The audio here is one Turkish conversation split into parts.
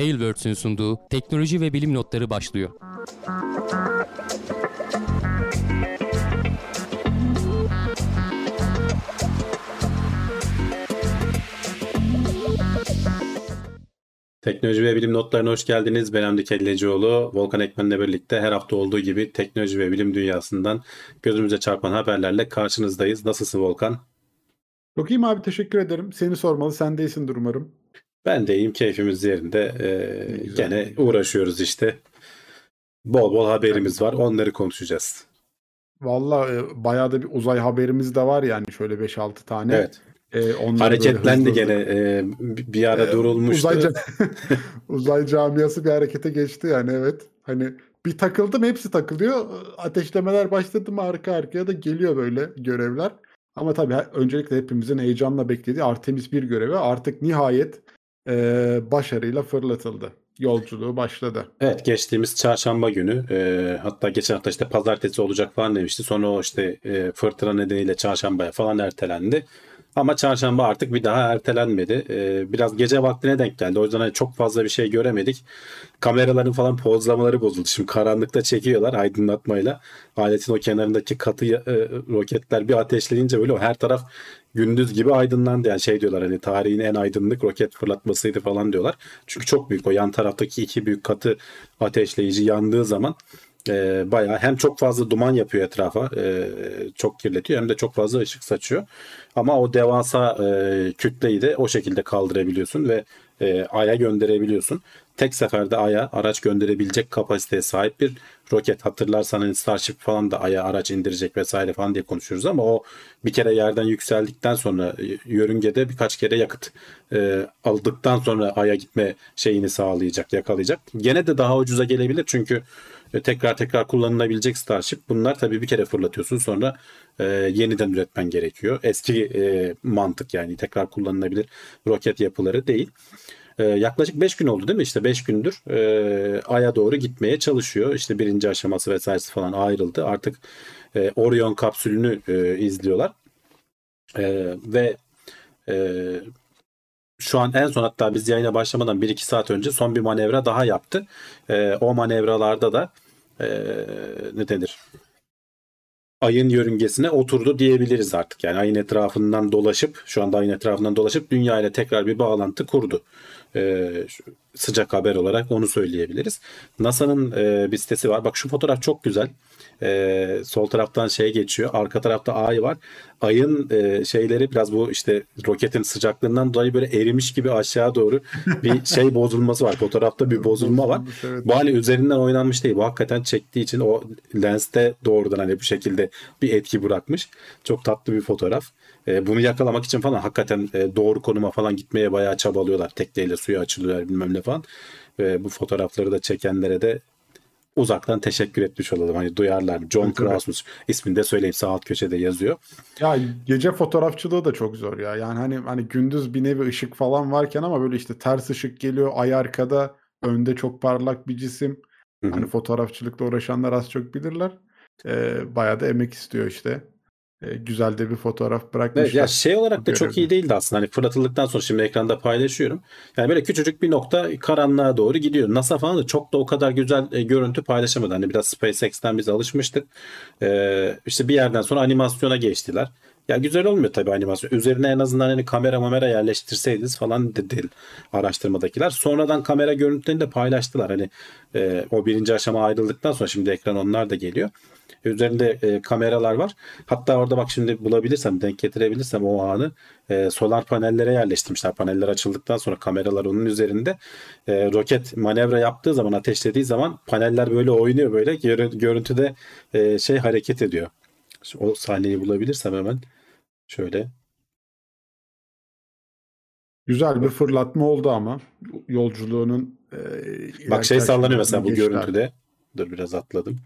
Tailwords'ün sunduğu teknoloji ve bilim notları başlıyor. Teknoloji ve bilim notlarına hoş geldiniz. Ben Hamdi Kellecioğlu. Volkan Ekmen'le birlikte her hafta olduğu gibi teknoloji ve bilim dünyasından gözümüze çarpan haberlerle karşınızdayız. Nasılsın Volkan? Çok iyiyim abi teşekkür ederim. Seni sormalı sen de iyisindir umarım. Ben de iyiyim keyfimiz yerinde. Ee, gene uğraşıyoruz işte. Bol bol haberimiz var onları konuşacağız. Valla e, bayağı da bir uzay haberimiz de var yani şöyle 5-6 tane. Evet. E, Hareketlendi gene e, bir ara e, durulmuştu. Uzay, uzay camiası bir harekete geçti yani evet. Hani bir takıldım hepsi takılıyor. Ateşlemeler başladı mı arka arkaya da geliyor böyle görevler. Ama tabii öncelikle hepimizin heyecanla beklediği Artemis 1 görevi artık nihayet e, başarıyla fırlatıldı. Yolculuğu başladı. Evet geçtiğimiz çarşamba günü e, hatta geçen hafta işte pazartesi olacak falan demişti. Sonra o işte e, fırtına nedeniyle çarşambaya falan ertelendi. Ama çarşamba artık bir daha ertelenmedi. Ee, biraz gece vaktine denk geldi. O yüzden hani çok fazla bir şey göremedik. Kameraların falan pozlamaları bozuldu. Şimdi karanlıkta çekiyorlar aydınlatmayla. Aletin o kenarındaki katı e, roketler bir ateşleyince böyle her taraf gündüz gibi aydınlandı. Yani şey diyorlar hani tarihin en aydınlık roket fırlatmasıydı falan diyorlar. Çünkü çok büyük o yan taraftaki iki büyük katı ateşleyici yandığı zaman e, bayağı hem çok fazla duman yapıyor etrafa e, çok kirletiyor hem de çok fazla ışık saçıyor. Ama o devasa e, kütleyi de o şekilde kaldırabiliyorsun ve e, Ay'a gönderebiliyorsun. Tek seferde Ay'a araç gönderebilecek kapasiteye sahip bir roket. Hatırlarsan hani Starship falan da Ay'a araç indirecek vesaire falan diye konuşuyoruz ama o bir kere yerden yükseldikten sonra e, yörüngede birkaç kere yakıt e, aldıktan sonra Ay'a gitme şeyini sağlayacak, yakalayacak. Gene de daha ucuza gelebilir çünkü tekrar tekrar kullanılabilecek Starship. Bunlar tabii bir kere fırlatıyorsun sonra e, yeniden üretmen gerekiyor. Eski e, mantık yani tekrar kullanılabilir roket yapıları değil. E, yaklaşık 5 gün oldu değil mi? İşte 5 gündür e, Ay'a doğru gitmeye çalışıyor. İşte birinci aşaması vesairesi falan ayrıldı. Artık e, Orion kapsülünü e, izliyorlar. E, ve e, şu an en son hatta biz yayına başlamadan 1-2 saat önce son bir manevra daha yaptı. E, o manevralarda da e, ne denir? Ayın yörüngesine oturdu diyebiliriz artık. Yani ayın etrafından dolaşıp şu anda ayın etrafından dolaşıp dünya ile tekrar bir bağlantı kurdu. E, sıcak haber olarak onu söyleyebiliriz. NASA'nın e, bir sitesi var. Bak şu fotoğraf çok güzel. E, sol taraftan şey geçiyor. Arka tarafta ay var. Ayın e, şeyleri biraz bu işte roketin sıcaklığından dolayı böyle erimiş gibi aşağı doğru bir şey bozulması var. Fotoğrafta bir bozulma var. Bu hani üzerinden oynanmış değil. Bu hakikaten çektiği için o lenste doğrudan hani bu şekilde bir etki bırakmış. Çok tatlı bir fotoğraf. E, bunu yakalamak için falan hakikaten e, doğru konuma falan gitmeye bayağı çabalıyorlar. Tekneyle suya açılıyorlar bilmem ne falan. Ve bu fotoğrafları da çekenlere de uzaktan teşekkür etmiş olalım. Hani duyarlar. John Krausmus ismini de söyleyeyim sağ alt köşede yazıyor. Ya gece fotoğrafçılığı da çok zor ya. Yani hani hani gündüz bir nevi ışık falan varken ama böyle işte ters ışık geliyor ay arkada önde çok parlak bir cisim. Hı-hı. Hani fotoğrafçılıkla uğraşanlar az çok bilirler. Ee, bayağı da emek istiyor işte e, güzel de bir fotoğraf bırakmışlar. Evet, ya şey olarak da çok iyi değildi aslında. Hani fırlatıldıktan sonra şimdi ekranda paylaşıyorum. Yani böyle küçücük bir nokta karanlığa doğru gidiyor. NASA falan da çok da o kadar güzel e, görüntü paylaşamadı. Hani biraz SpaceX'ten biz alışmıştık. Ee, işte bir yerden sonra animasyona geçtiler. Ya güzel olmuyor tabii animasyon. Üzerine en azından hani kamera mamera yerleştirseydiniz falan dedi araştırmadakiler. Sonradan kamera görüntülerini de paylaştılar. Hani e, o birinci aşama ayrıldıktan sonra şimdi ekran onlar da geliyor. Üzerinde e, kameralar var. Hatta orada bak şimdi bulabilirsem, denk getirebilirsem o anı e, solar panellere yerleştirmişler. Paneller açıldıktan sonra kameralar onun üzerinde. E, roket manevra yaptığı zaman, ateşlediği zaman paneller böyle oynuyor böyle. Görüntüde e, şey hareket ediyor. O sahneyi bulabilirsem hemen şöyle. Güzel bir fırlatma oldu ama yolculuğunun e, Bak şey sallanıyor mesela bu görüntüde. Dur biraz atladım.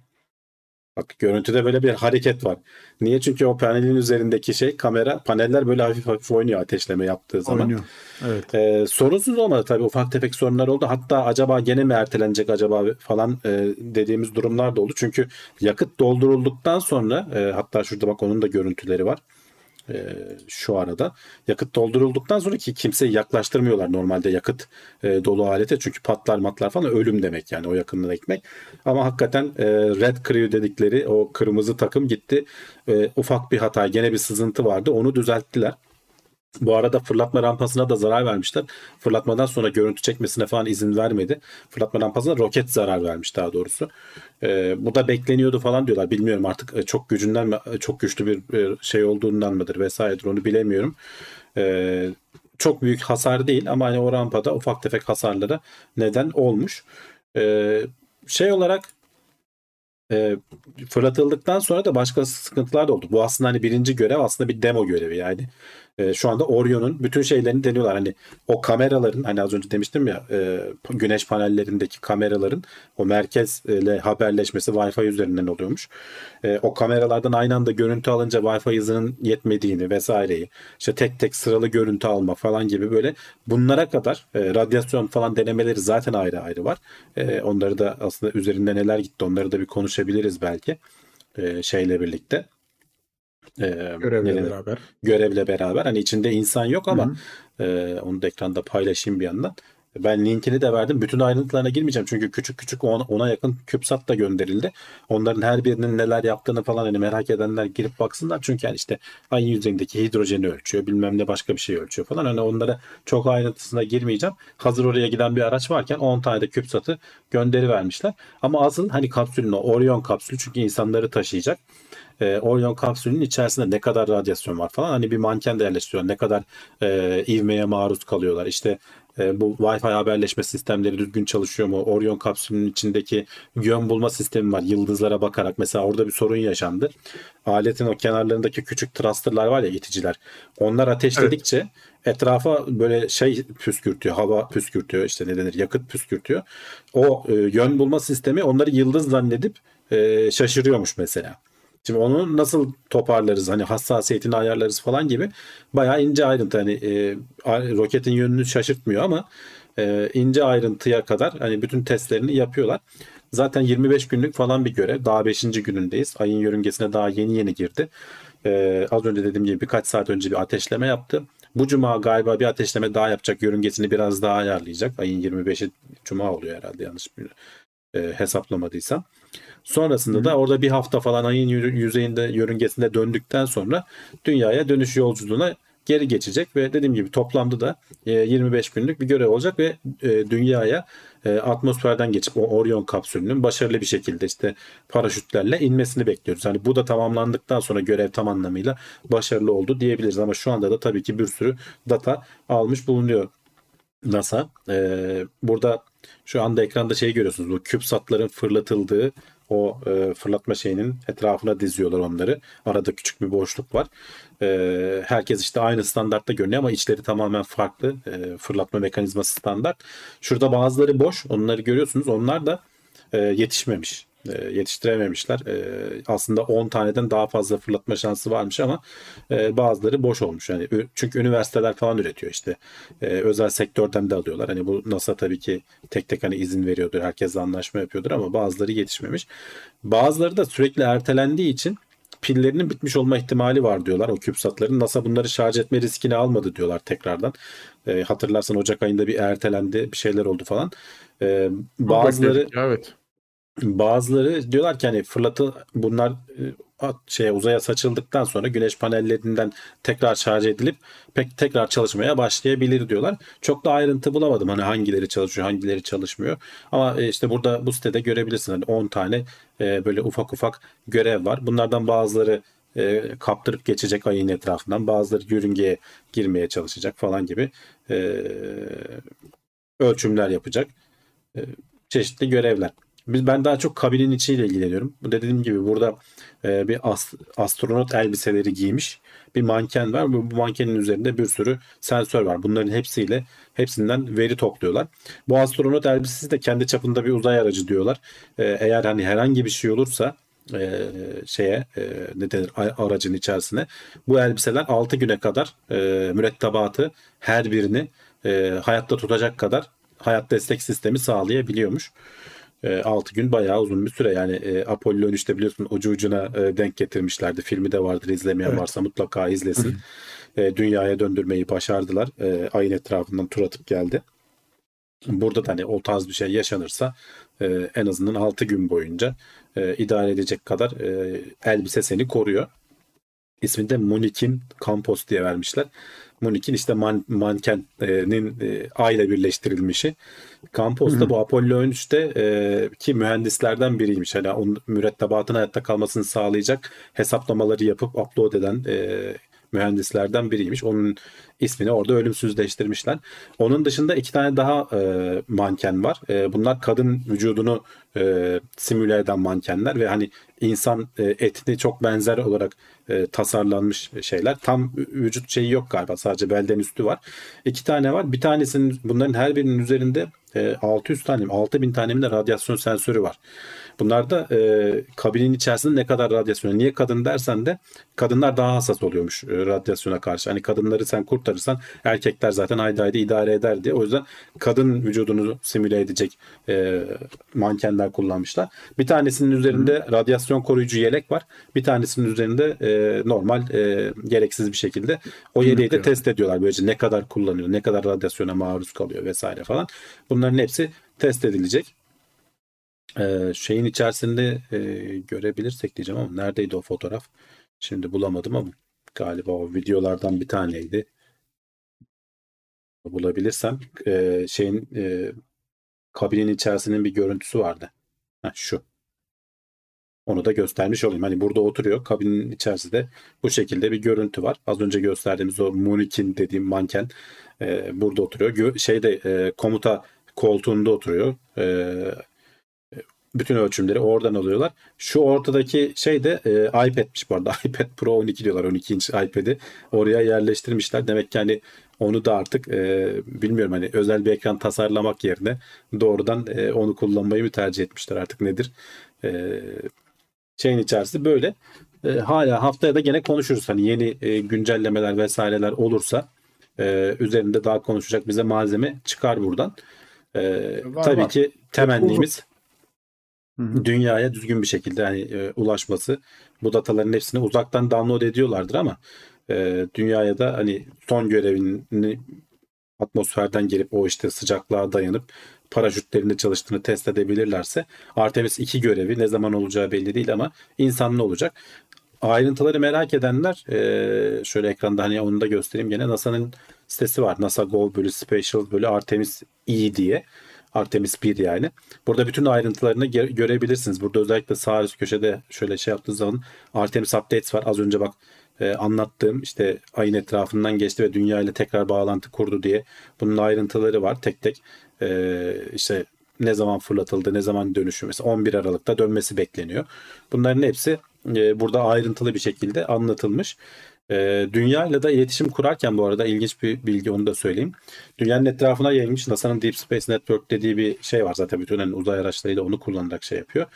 Bak görüntüde böyle bir hareket var. Niye? Çünkü o panelin üzerindeki şey kamera paneller böyle hafif hafif oynuyor ateşleme yaptığı zaman. Oynuyor. Evet. Ee, sorunsuz olmadı tabii ufak tefek sorunlar oldu. Hatta acaba gene mi ertelenecek acaba falan e, dediğimiz durumlar da oldu. Çünkü yakıt doldurulduktan sonra e, hatta şurada bak onun da görüntüleri var. E, şu arada. Yakıt doldurulduktan sonra ki kimseyi yaklaştırmıyorlar normalde yakıt e, dolu alete. Çünkü patlar matlar falan ölüm demek yani o yakından ekmek. Ama hakikaten e, Red Crew dedikleri o kırmızı takım gitti. E, ufak bir hata gene bir sızıntı vardı onu düzelttiler. Bu arada fırlatma rampasına da zarar vermişler. Fırlatmadan sonra görüntü çekmesine falan izin vermedi. Fırlatma rampasına roket zarar vermiş daha doğrusu. Ee, bu da bekleniyordu falan diyorlar. Bilmiyorum artık e, çok gücünden mi, e, çok güçlü bir e, şey olduğundan mıdır vesairedir onu bilemiyorum. Ee, çok büyük hasar değil ama hani o rampada ufak tefek hasarlara neden olmuş. Ee, şey olarak e, fırlatıldıktan sonra da başka sıkıntılar da oldu. Bu aslında hani birinci görev aslında bir demo görevi yani. E, şu anda Orion'un bütün şeylerini deniyorlar. Hani o kameraların hani az önce demiştim ya e, güneş panellerindeki kameraların o merkezle haberleşmesi Wi-Fi üzerinden oluyormuş. E, o kameralardan aynı anda görüntü alınca Wi-Fi hızının yetmediğini vesaireyi işte tek tek sıralı görüntü alma falan gibi böyle bunlara kadar e, radyasyon falan denemeleri zaten ayrı ayrı var. E, onları da aslında üzerinde neler gitti onları da bir konuşabiliriz belki e, şeyle birlikte. E, görevle ne, beraber. Görevle beraber. Hani içinde insan yok ama e, onu da ekranda paylaşayım bir yandan. Ben linkini de verdim. Bütün ayrıntılarına girmeyeceğim. Çünkü küçük küçük ona, ona yakın küpsat da gönderildi. Onların her birinin neler yaptığını falan hani merak edenler girip baksınlar. Çünkü yani işte ayın yüzeyindeki hidrojeni ölçüyor. Bilmem ne başka bir şey ölçüyor falan. Hani onlara çok ayrıntısına girmeyeceğim. Hazır oraya giden bir araç varken 10 tane de küpsatı gönderi vermişler. Ama asıl hani kapsülün o Orion kapsülü çünkü insanları taşıyacak e, Orion kapsülünün içerisinde ne kadar radyasyon var falan hani bir manken de yerleştiriyor. Ne kadar e, ivmeye maruz kalıyorlar. İşte e, bu Wi-Fi haberleşme sistemleri düzgün çalışıyor mu? Orion kapsülünün içindeki yön bulma sistemi var. Yıldızlara bakarak mesela orada bir sorun yaşandı. Aletin o kenarlarındaki küçük thrusterlar var ya iticiler. Onlar ateşledikçe evet. etrafa böyle şey püskürtüyor. Hava püskürtüyor. işte ne denir? Yakıt püskürtüyor. O e, yön bulma sistemi onları yıldız zannedip e, şaşırıyormuş mesela. Şimdi onu nasıl toparlarız hani hassasiyetini ayarlarız falan gibi bayağı ince ayrıntı hani e, roketin yönünü şaşırtmıyor ama e, ince ayrıntıya kadar hani bütün testlerini yapıyorlar. Zaten 25 günlük falan bir görev. Daha 5. günündeyiz. Ayın yörüngesine daha yeni yeni girdi. Ee, az önce dediğim gibi birkaç saat önce bir ateşleme yaptı. Bu cuma galiba bir ateşleme daha yapacak. Yörüngesini biraz daha ayarlayacak. Ayın 25'i cuma oluyor herhalde yanlış bir e, hesaplamadıysam. Sonrasında Hı. da orada bir hafta falan ayın yüzeyinde yörüngesinde döndükten sonra dünyaya dönüş yolculuğuna geri geçecek ve dediğim gibi toplamda da 25 e, günlük bir görev olacak ve e, dünyaya e, atmosferden geçip o Orion kapsülünün başarılı bir şekilde işte paraşütlerle inmesini bekliyoruz. Hani bu da tamamlandıktan sonra görev tam anlamıyla başarılı oldu diyebiliriz ama şu anda da tabii ki bir sürü data almış bulunuyor NASA. Burada şu anda ekranda şey görüyorsunuz bu CubeSat'ların fırlatıldığı o e, fırlatma şeyinin etrafına diziyorlar onları. Arada küçük bir boşluk var. E, herkes işte aynı standartta görünüyor ama içleri tamamen farklı. E, fırlatma mekanizması standart. Şurada bazıları boş. Onları görüyorsunuz. Onlar da e, yetişmemiş e, yetiştirememişler. E, aslında 10 taneden daha fazla fırlatma şansı varmış ama e, bazıları boş olmuş. Yani çünkü üniversiteler falan üretiyor işte. E, özel sektörden de alıyorlar. Hani bu NASA tabii ki tek tek hani izin veriyordur. Herkesle anlaşma yapıyordur ama bazıları yetişmemiş. Bazıları da sürekli ertelendiği için pillerinin bitmiş olma ihtimali var diyorlar o küpsatların. NASA bunları şarj etme riskini almadı diyorlar tekrardan. E, hatırlarsan Ocak ayında bir ertelendi bir şeyler oldu falan. E, bazıları evet bazıları diyorlar ki hani fırlatı bunlar şeye uzaya saçıldıktan sonra güneş panellerinden tekrar şarj edilip pek tekrar çalışmaya başlayabilir diyorlar. Çok da ayrıntı bulamadım hani hangileri çalışıyor, hangileri çalışmıyor. Ama e, işte burada bu sitede görebilirsin hani 10 tane e, böyle ufak ufak görev var. Bunlardan bazıları kaptırıp geçecek ayın etrafından, bazıları yörüngeye girmeye çalışacak falan gibi ölçümler yapacak. Çeşitli görevler. Biz ben daha çok kabinin içiyle ilgileniyorum. Bu dediğim gibi burada e, bir ast, astronot elbiseleri giymiş bir manken var. Bu, bu mankenin üzerinde bir sürü sensör var. Bunların hepsiyle hepsinden veri topluyorlar. Bu astronot elbisesi de kendi çapında bir uzay aracı diyorlar. E, eğer hani herhangi bir şey olursa e, şeye e, ne denir aracın içerisine bu elbiseler 6 güne kadar e, mürettebatı her birini e, hayatta tutacak kadar hayat destek sistemi sağlayabiliyormuş. E, 6 gün bayağı uzun bir süre yani e, Apollo 13'te biliyorsun ucu ucuna e, denk getirmişlerdi. Filmi de vardır izlemeyen Evet. varsa mutlaka izlesin. E, dünyaya döndürmeyi başardılar. E, ayın etrafından tur atıp geldi. Burada da hani o tarz bir şey yaşanırsa e, en azından 6 gün boyunca e, idare edecek kadar e, elbise seni koruyor. İsmini de Monique'in Campos diye vermişler. Monique'in işte man, mankenin e, A ile birleştirilmişi. Campos da bu Apollo 13'te e, ki mühendislerden biriymiş. Hani onun mürettebatın hayatta kalmasını sağlayacak hesaplamaları yapıp upload eden e, mühendislerden biriymiş. Onun ismini orada ölümsüzleştirmişler. Onun dışında iki tane daha e, manken var. E, bunlar kadın vücudunu e, simüle eden mankenler ve hani insan e, etine çok benzer olarak e, tasarlanmış şeyler. Tam vücut şeyi yok galiba. Sadece belden üstü var. İki tane var. Bir tanesinin bunların her birinin üzerinde e, 600 tane mi 6000 tane mi de radyasyon sensörü var. Bunlar da e, kabinin içerisinde ne kadar radyasyon. Niye kadın dersen de kadınlar daha hassas oluyormuş e, radyasyona karşı. Hani kadınları sen kurtarırsan erkekler zaten haydi haydi idare eder diye. O yüzden kadın vücudunu simüle edecek e, mankenler kullanmışlar. Bir tanesinin üzerinde radyasyon koruyucu yelek var. Bir tanesinin üzerinde e, normal e, gereksiz bir şekilde o yeleği de test ediyorlar. Böylece ne kadar kullanıyor, ne kadar radyasyona maruz kalıyor vesaire falan. Bunların hepsi test edilecek. Ee, şeyin içerisinde e, görebilirsek diyeceğim ama neredeydi o fotoğraf? Şimdi bulamadım ama galiba o videolardan bir taneydi. Bulabilirsem e, şeyin e, kabinin içerisinin bir görüntüsü vardı. Heh, şu. Onu da göstermiş olayım. Hani burada oturuyor. Kabinin içerisinde bu şekilde bir görüntü var. Az önce gösterdiğimiz o Munikin dediğim manken e, burada oturuyor. Gö- şeyde e, komuta koltuğunda oturuyor. E, bütün ölçümleri oradan alıyorlar. Şu ortadaki şey de e, iPad'miş bu arada. iPad Pro 12 diyorlar. 12 inç iPad'i oraya yerleştirmişler. Demek ki hani onu da artık e, bilmiyorum hani özel bir ekran tasarlamak yerine doğrudan e, onu kullanmayı mı tercih etmişler artık nedir? E, şeyin içerisi böyle. E, hala haftaya da gene konuşuruz. Hani yeni e, güncellemeler vesaireler olursa e, üzerinde daha konuşacak bize malzeme çıkar buradan. E, Var, tabii var. ki temennimiz Dünyaya düzgün bir şekilde hani e, ulaşması. Bu dataların hepsini uzaktan download ediyorlardır ama e, dünyaya da hani son görevini atmosferden gelip o işte sıcaklığa dayanıp paraşütlerinde çalıştığını test edebilirlerse Artemis 2 görevi ne zaman olacağı belli değil ama insanlı olacak. Ayrıntıları merak edenler e, şöyle ekranda hani onu da göstereyim gene NASA'nın sitesi var. NASA Gov bölü Special bölü Artemis E diye. Artemis 1 yani. Burada bütün ayrıntılarını görebilirsiniz. Burada özellikle sağ üst köşede şöyle şey yaptığınız zaman Artemis Updates var. Az önce bak e, anlattığım işte ayın etrafından geçti ve dünya ile tekrar bağlantı kurdu diye bunun ayrıntıları var. Tek tek e, işte ne zaman fırlatıldı, ne zaman dönüşü mesela 11 Aralık'ta dönmesi bekleniyor. Bunların hepsi e, burada ayrıntılı bir şekilde anlatılmış. E, dünya ile de iletişim kurarken bu arada ilginç bir bilgi onu da söyleyeyim. Dünyanın etrafına yayılmış NASA'nın Deep Space Network dediği bir şey var zaten bütün hani uzay araçlarıyla onu kullanarak şey yapıyor.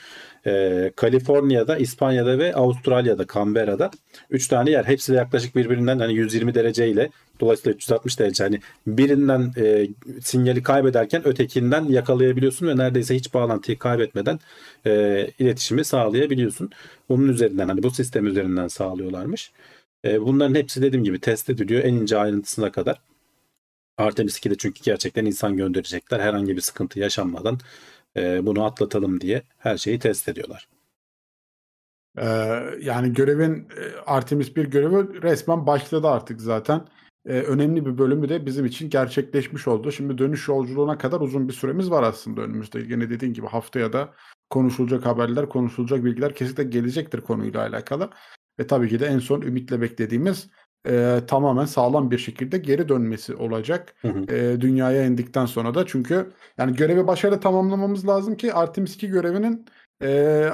E, Kaliforniya'da, İspanya'da ve Avustralya'da, Canberra'da 3 tane yer. Hepsi de yaklaşık birbirinden hani 120 dereceyle dolayısıyla 360 derece hani birinden e, sinyali kaybederken ötekinden yakalayabiliyorsun ve neredeyse hiç bağlantıyı kaybetmeden e, iletişimi sağlayabiliyorsun. Bunun üzerinden hani bu sistem üzerinden sağlıyorlarmış. E, bunların hepsi dediğim gibi test ediliyor en ince ayrıntısına kadar. Artemis 2'de çünkü gerçekten insan gönderecekler. Herhangi bir sıkıntı yaşanmadan e, bunu atlatalım diye her şeyi test ediyorlar. Ee, yani görevin e, Artemis 1 görevi resmen başladı artık zaten. Ee, önemli bir bölümü de bizim için gerçekleşmiş oldu. Şimdi dönüş yolculuğuna kadar uzun bir süremiz var aslında önümüzde. Yine dediğin gibi haftaya da konuşulacak haberler, konuşulacak bilgiler kesinlikle gelecektir konuyla alakalı. Ve tabii ki de en son ümitle beklediğimiz e, tamamen sağlam bir şekilde geri dönmesi olacak. Hı hı. E, dünyaya indikten sonra da çünkü yani görevi başarılı tamamlamamız lazım ki Artemis 2 görevinin e,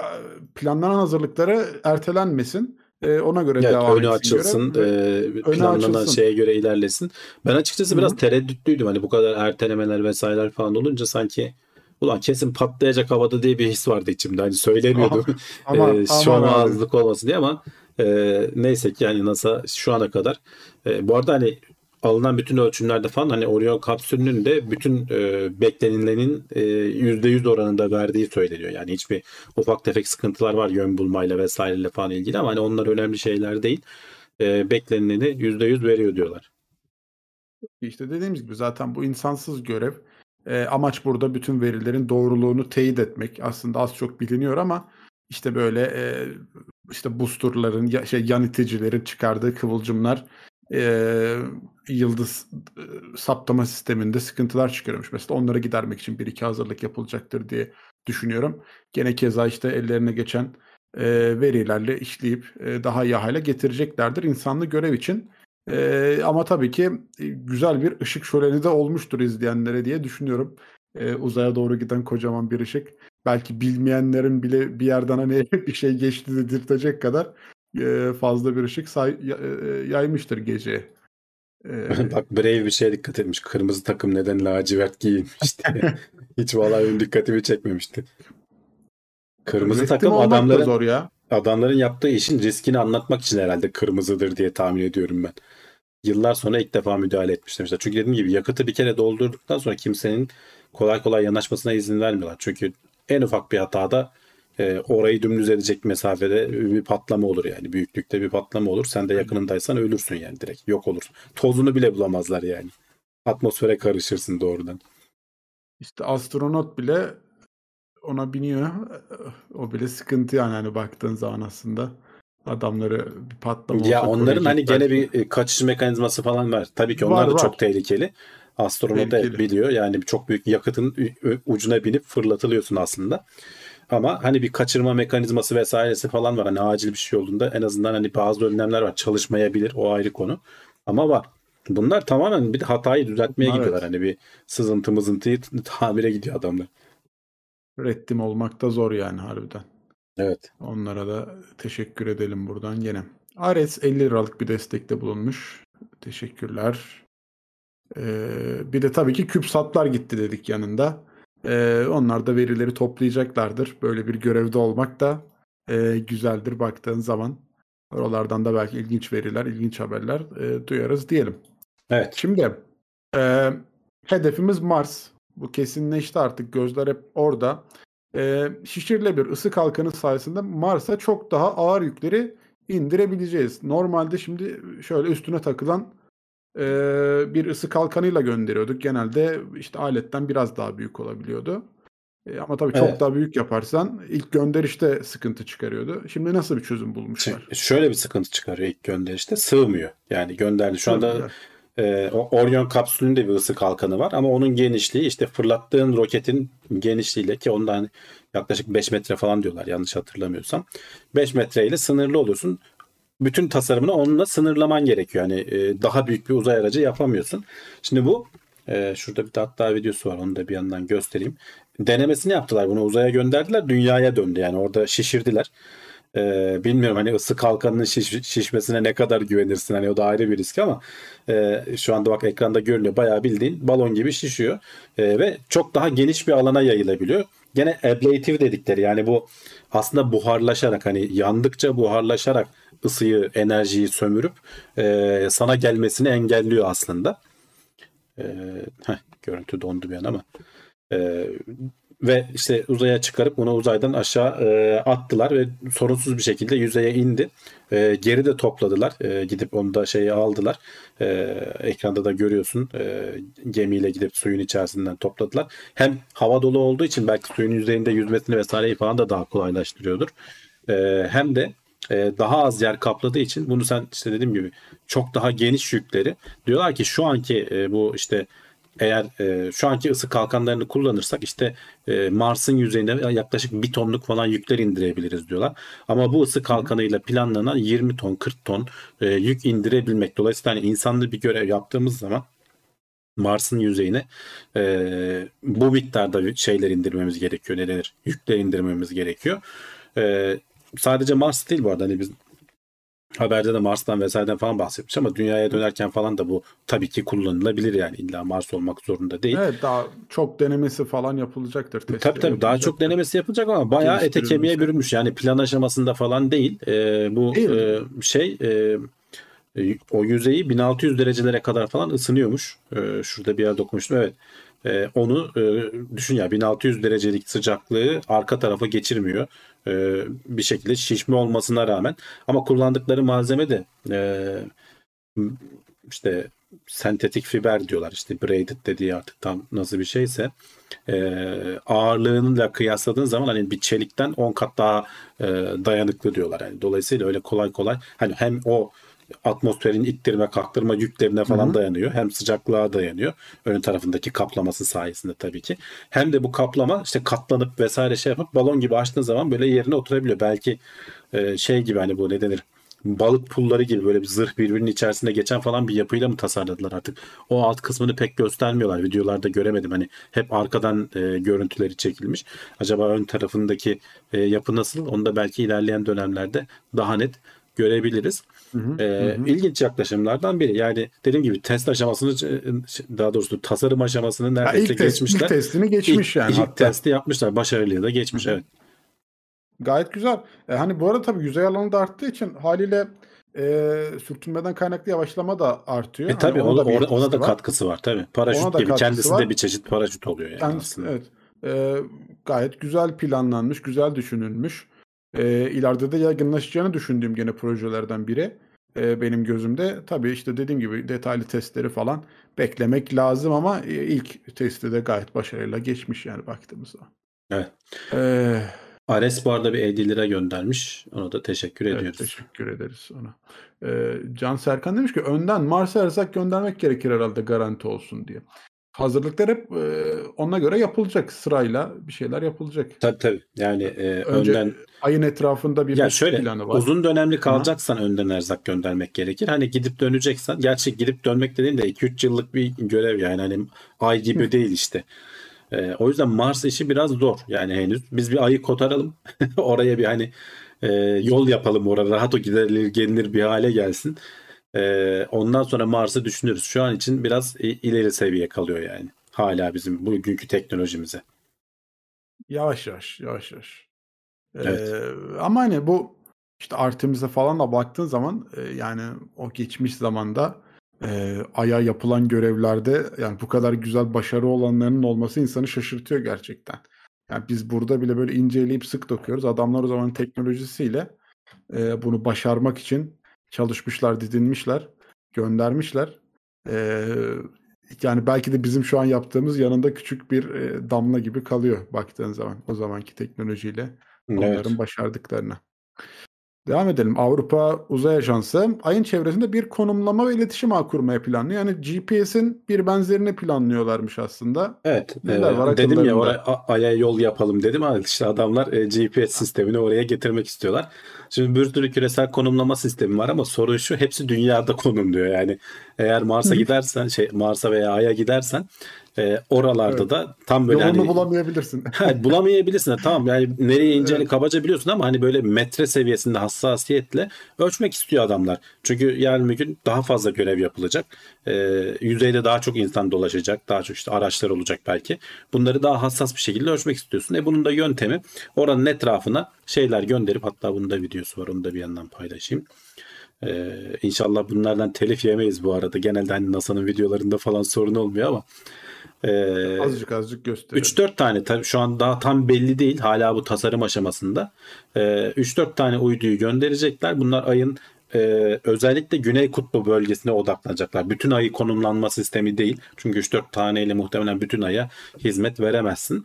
planlanan hazırlıkları ertelenmesin. E, ona göre Evet, devam önü etsin açılsın, görev. e, planlanan açılsın. şeye göre ilerlesin. Ben açıkçası Hı biraz tereddütlüydüm. Hani bu kadar ertelemeler vesaireler falan olunca sanki ulan kesin patlayacak havada diye bir his vardı içimde. Hani söylemiyordum. Ama, e, ama şov abi. ağızlık olmasın diye ama e, neyse ki yani NASA şu ana kadar e, bu arada hani alınan bütün ölçümlerde falan hani Orion kapsülünün de bütün e, beklenilenin e, %100 oranında verdiği söyleniyor. Yani hiçbir ufak tefek sıkıntılar var yön bulmayla vesaireyle falan ilgili ama hani onlar önemli şeyler değil. E, beklenileni %100 veriyor diyorlar. İşte dediğimiz gibi zaten bu insansız görev. E, amaç burada bütün verilerin doğruluğunu teyit etmek. Aslında az çok biliniyor ama işte böyle e, işte boosterların ya, şey yan iticilerin çıkardığı kıvılcımlar e, yıldız e, saptama sisteminde sıkıntılar çıkarıyormuş. Mesela onları gidermek için bir iki hazırlık yapılacaktır diye düşünüyorum. Gene keza işte ellerine geçen e, verilerle işleyip e, daha iyi hale getireceklerdir insanlı görev için. E, ama tabii ki e, güzel bir ışık şöleni de olmuştur izleyenlere diye düşünüyorum. E, uzaya doğru giden kocaman bir ışık. Belki bilmeyenlerin bile bir yerden hani bir şey geçti dedirtecek kadar e, fazla bir ışık say, ya- e, yaymıştır gece. Bak Brave bir şeye dikkat etmiş. Kırmızı takım neden lacivert giyinmiş diye. Hiç vallahi benim dikkatimi çekmemişti. Kırmızı takım adamların zor ya. adamların yaptığı işin riskini anlatmak için herhalde kırmızıdır diye tahmin ediyorum ben. Yıllar sonra ilk defa müdahale etmişler. Çünkü dediğim gibi yakıtı bir kere doldurduktan sonra kimsenin kolay kolay yanaşmasına izin vermiyorlar. Çünkü en ufak bir hatada e, orayı dümdüz edecek mesafede bir patlama olur yani. Büyüklükte bir patlama olur. Sen de yakınındaysan ölürsün yani direkt. Yok olursun. Tozunu bile bulamazlar yani. Atmosfere karışırsın doğrudan. İşte astronot bile ona biniyor. O bile sıkıntı yani hani baktığın zaman aslında adamları bir patlama Ya onların hani gene bir e, kaçış mekanizması falan var. Tabii ki onlar Var, da var. çok tehlikeli. Astronot da Tehlikeli. biliyor. Yani çok büyük yakıtın ucuna binip fırlatılıyorsun aslında. Ama hani bir kaçırma mekanizması vesairesi falan var. Hani acil bir şey olduğunda en azından hani bazı önlemler var. Çalışmayabilir. O ayrı konu. Ama var. Bunlar tamamen bir hatayı düzeltmeye Evet. gidiyorlar. Hani bir sızıntı mızıntıyı tamire gidiyor adamlar. Reddim olmak da zor yani harbiden. Evet. Onlara da teşekkür edelim buradan gene. Ares 50 liralık bir destekte bulunmuş. Teşekkürler. Ee, bir de tabii ki küpsatlar gitti dedik yanında. Ee, onlar da verileri toplayacaklardır. Böyle bir görevde olmak da e, güzeldir baktığın zaman. Oralardan da belki ilginç veriler, ilginç haberler e, duyarız diyelim. Evet. Şimdi e, hedefimiz Mars. Bu kesinleşti artık. Gözler hep orada. E, şişirilebilir ısı kalkanı sayesinde Mars'a çok daha ağır yükleri indirebileceğiz. Normalde şimdi şöyle üstüne takılan e, bir ısı kalkanıyla gönderiyorduk. Genelde işte aletten biraz daha büyük olabiliyordu. E, ama tabii çok Evet. daha büyük yaparsan ilk gönderişte sıkıntı çıkarıyordu. Şimdi nasıl bir çözüm bulmuşlar? Şöyle bir sıkıntı çıkarıyor ilk gönderişte. Sığmıyor. Yani gönderdi. Şu anda Sığmıyor. O- Orion kapsülünde bir ısı kalkanı var ama onun genişliği işte fırlattığın roketin genişliğiyle ki ondan yaklaşık 5 metre falan diyorlar yanlış hatırlamıyorsam. 5 metreyle sınırlı oluyorsun. Bütün tasarımını onunla sınırlaman gerekiyor. Yani e, daha büyük bir uzay aracı yapamıyorsun. Şimdi bu e, şurada bir hatta videosu var onu da bir yandan göstereyim. Denemesini yaptılar bunu uzaya gönderdiler dünyaya döndü yani orada şişirdiler. Ee, bilmiyorum hani ısı kalkanının şiş- şişmesine ne kadar güvenirsin hani o da ayrı bir risk ama e, şu anda bak ekranda görünüyor bayağı bildiğin balon gibi şişiyor E, ve çok daha geniş bir alana yayılabiliyor. Gene ablative dedikleri yani bu aslında buharlaşarak hani yandıkça buharlaşarak ısıyı enerjiyi sömürüp e, sana gelmesini engelliyor aslında. E, heh, görüntü dondu bir an ama e, ve işte uzaya çıkarıp onu uzaydan aşağı e, attılar ve sorunsuz bir şekilde yüzeye indi. E, geri de topladılar. E, gidip onu da şeye aldılar. E, ekranda da görüyorsun. E, gemiyle gidip suyun içerisinden topladılar. Hem hava dolu olduğu için belki suyun yüzeyinde yüzmesini vesaireyi falan da daha kolaylaştırıyordur. E, hem de e, daha az yer kapladığı için bunu sen işte dediğim gibi çok daha geniş yükleri diyorlar ki şu anki e, bu işte eğer e, şu anki ısı kalkanlarını kullanırsak işte Mars'ın yüzeyinde yaklaşık bir tonluk falan yükler indirebiliriz diyorlar. Ama bu ısı kalkanıyla planlanan 20 ton 40 ton yük indirebilmek. Dolayısıyla hani insanlı bir görev yaptığımız zaman Mars'ın yüzeyine e, bu miktarda şeyler indirmemiz gerekiyor. Ne denir? Yükler indirmemiz gerekiyor. E, sadece Mars değil bu arada. Hani biz haberde de Mars'tan vesaireden falan bahsetmiş ama dünyaya dönerken falan da bu tabii ki kullanılabilir yani illa Mars olmak zorunda değil. Evet daha çok denemesi falan yapılacaktır. Tabii tabii daha çok yapılacaktır. denemesi yapılacak ama bayağı ete kemiğe bürünmüş. Yani plan aşamasında falan değil. Ee, bu Değil. e, şey e, E, o yüzeyi 1600 derecelere kadar falan ısınıyormuş. E, şurada bir yer dokunmuştum. Evet. E, onu e, düşün ya 1600 derecelik sıcaklığı arka tarafa geçirmiyor. E, bir şekilde şişme olmasına rağmen. Ama kullandıkları malzeme de e, işte sentetik fiber diyorlar. İşte braided dediği artık tam nasıl bir şeyse e, ağırlığıyla kıyasladığın zaman hani bir çelikten 10 kat daha e, dayanıklı diyorlar. Yani dolayısıyla öyle kolay kolay hani hem o atmosferin ittirme kalktırma yüklerine falan Hı hı. dayanıyor. Hem sıcaklığa dayanıyor. Ön tarafındaki kaplaması sayesinde tabii ki. Hem de bu kaplama işte katlanıp vesaire şey yapıp balon gibi açtığın zaman böyle yerine oturabiliyor. Belki e, şey gibi hani bu ne denir? Balık pulları gibi böyle bir zırh birbirinin içerisinde geçen falan bir yapıyla mı tasarladılar artık? O alt kısmını pek göstermiyorlar. Videolarda göremedim. Hani hep arkadan e, görüntüleri çekilmiş. Acaba ön tarafındaki e, yapı nasıl? Onu da belki ilerleyen dönemlerde daha net görebiliriz. Hı hı, Ee, hı hı. ilginç yaklaşımlardan biri. Yani dediğim gibi test aşamasını daha doğrusu tasarım aşamasını Ya neredeyse ilk, test, geçmişler. ilk testini geçmiş İlk- yani. ilk hatta. testi yapmışlar. Başarılı da geçmiş. Evet. Gayet güzel. E, hani bu arada tabii yüzey alanı da arttığı için haliyle e, sürtünmeden kaynaklı yavaşlama da artıyor. E Hani tabii onun ona, bir ona, da var. katkısı var tabii. Paraşüt Ona da gibi katkısı kendisi var. de bir çeşit paraşüt oluyor yani Kendisi- aslında. evet. E, gayet güzel planlanmış, güzel düşünülmüş. E, ileride de yaygınlaşacağını düşündüğüm gene projelerden biri. E, benim gözümde tabii işte dediğim gibi detaylı testleri falan beklemek lazım ama e, ilk testi de gayet başarıyla geçmiş yani baktığımızda. Evet. E, Ares bu arada bir 50 lira göndermiş. Ona da teşekkür Evet, ediyoruz. teşekkür ederiz ona. Ee, Can Serkan demiş ki önden Mars'a erzak göndermek gerekir herhalde garanti olsun diye. Hazırlıklar hep e, ona göre yapılacak sırayla bir şeyler yapılacak. Tabii tabii. Yani e, Önce önden ayın etrafında bir Ya geçiş şöyle planı var. uzun dönemli kalacaksan önden erzak göndermek gerekir. Hani gidip döneceksen gerçi gidip dönmek dediğin de 2-3 yıllık bir görev yani hani ay gibi değil işte. Ee, o yüzden Mars işi biraz zor yani henüz. Biz bir ayı kotaralım. Oraya bir hani e, yol yapalım oraya rahat o gidilir gelinir bir hale gelsin. Ee, ondan sonra Mars'ı düşünürüz. Şu an için biraz ileri seviye kalıyor yani. Hala bizim bugünkü teknolojimize. Yavaş yavaş, yavaş yavaş. Ee, Evet. ama hani bu işte Artemis'e falan da baktığın zaman e, yani o geçmiş zamanda e, Ay'a yapılan görevlerde yani bu kadar güzel başarı olanlarının olması insanı şaşırtıyor gerçekten. Yani biz burada bile böyle inceleyip sık dokuyoruz. Adamlar o zaman teknolojisiyle e, bunu başarmak için çalışmışlar, didinmişler, göndermişler. E, yani belki de bizim şu an yaptığımız yanında küçük bir e, damla gibi kalıyor baktığın zaman o zamanki teknolojiyle onların başardıklarına. Devam edelim. Avrupa Uzay Ajansı ayın çevresinde bir konumlama ve iletişim ağı kurmaya planlıyor. Yani GPS'in bir benzerini planlıyorlarmış aslında. Evet. Neler e, var dedim ya oraya aya yol yapalım dedim ama işte adamlar e, GPS sistemini oraya getirmek istiyorlar. Şimdi bir sürü küresel konumlama sistemi var ama sorun şu hepsi dünyada konumluyor. Yani eğer Mars'a gidersen şey Mars'a veya Ay'a gidersen e, oralarda Evet. da tam böyle Yolunu hani bulamayabilirsin. Ha, bulamayabilirsin tamam yani nereye ineceğini kabaca biliyorsun ama hani böyle metre seviyesinde hassasiyetle ölçmek istiyor adamlar. Çünkü yarın bir gün daha fazla görev yapılacak. Ee, yüzeyde daha çok insan dolaşacak. Daha çok işte araçlar olacak belki. Bunları daha hassas bir şekilde ölçmek istiyorsun. E bunun da yöntemi oranın etrafına şeyler gönderip hatta bunun da videosu var onu da bir yandan paylaşayım. Ee, inşallah bunlardan telif yemeyiz bu arada. Genelde hani NASA'nın videolarında falan sorun olmuyor ama. Ee, azıcık azıcık gösterelim. 3-4 tane tabii şu an daha tam belli değil. Hala bu tasarım aşamasında. Ee, 3-4 tane uyduyu gönderecekler. Bunlar ayın e, özellikle Güney Kutbu bölgesine odaklanacaklar. Bütün ayı konumlanma sistemi değil. Çünkü 3-4 taneyle muhtemelen bütün aya hizmet veremezsin.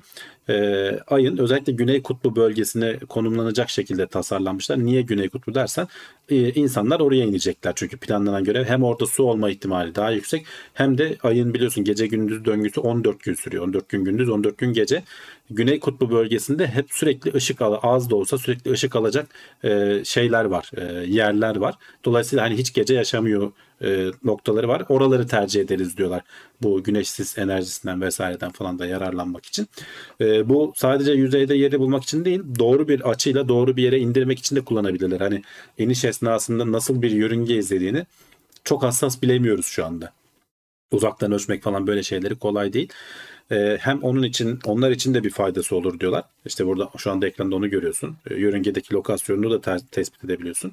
Ee, ayın özellikle Güney Kutbu bölgesine konumlanacak şekilde tasarlanmışlar. Niye Güney Kutbu dersen e, insanlar oraya inecekler. Çünkü planlanan görev hem orada su olma ihtimali daha yüksek hem de ayın biliyorsun gece gündüz döngüsü 14 gün sürüyor. 14 gün gündüz 14 gün gece. Güney Kutbu bölgesinde hep sürekli ışık al az da olsa sürekli ışık alacak e, şeyler var, e, yerler var. Dolayısıyla hani hiç gece yaşamıyor e, noktaları var. Oraları tercih ederiz diyorlar. Bu güneşsiz enerjisinden vesaireden falan da yararlanmak için. E, bu sadece yüzeyde yeri bulmak için değil, doğru bir açıyla doğru bir yere indirmek için de kullanabilirler. Hani iniş esnasında nasıl bir yörünge izlediğini çok hassas bilemiyoruz şu anda. Uzaktan ölçmek falan böyle şeyleri kolay değil. Ee, hem onun için onlar için de bir faydası olur diyorlar. İşte burada şu anda ekranda onu görüyorsun. Ee, yörüngedeki lokasyonunu da tespit edebiliyorsun.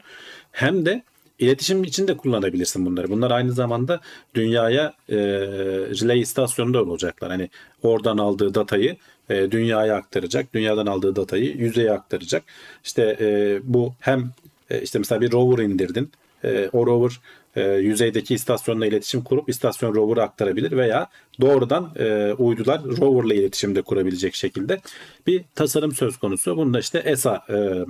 Hem de iletişim için de kullanabilirsin bunları. Bunlar aynı zamanda dünyaya e, relay istasyonunda olacaklar. Hani oradan aldığı datayı e, dünyaya aktaracak. Dünyadan aldığı datayı yüzeye aktaracak. İşte e, bu hem e, işte mesela bir rover indirdin. E, o rover e, yüzeydeki istasyonla iletişim kurup istasyon rover'a aktarabilir veya doğrudan e, uydular rover'la iletişimde kurabilecek şekilde bir tasarım söz konusu. Bunda işte ESA e,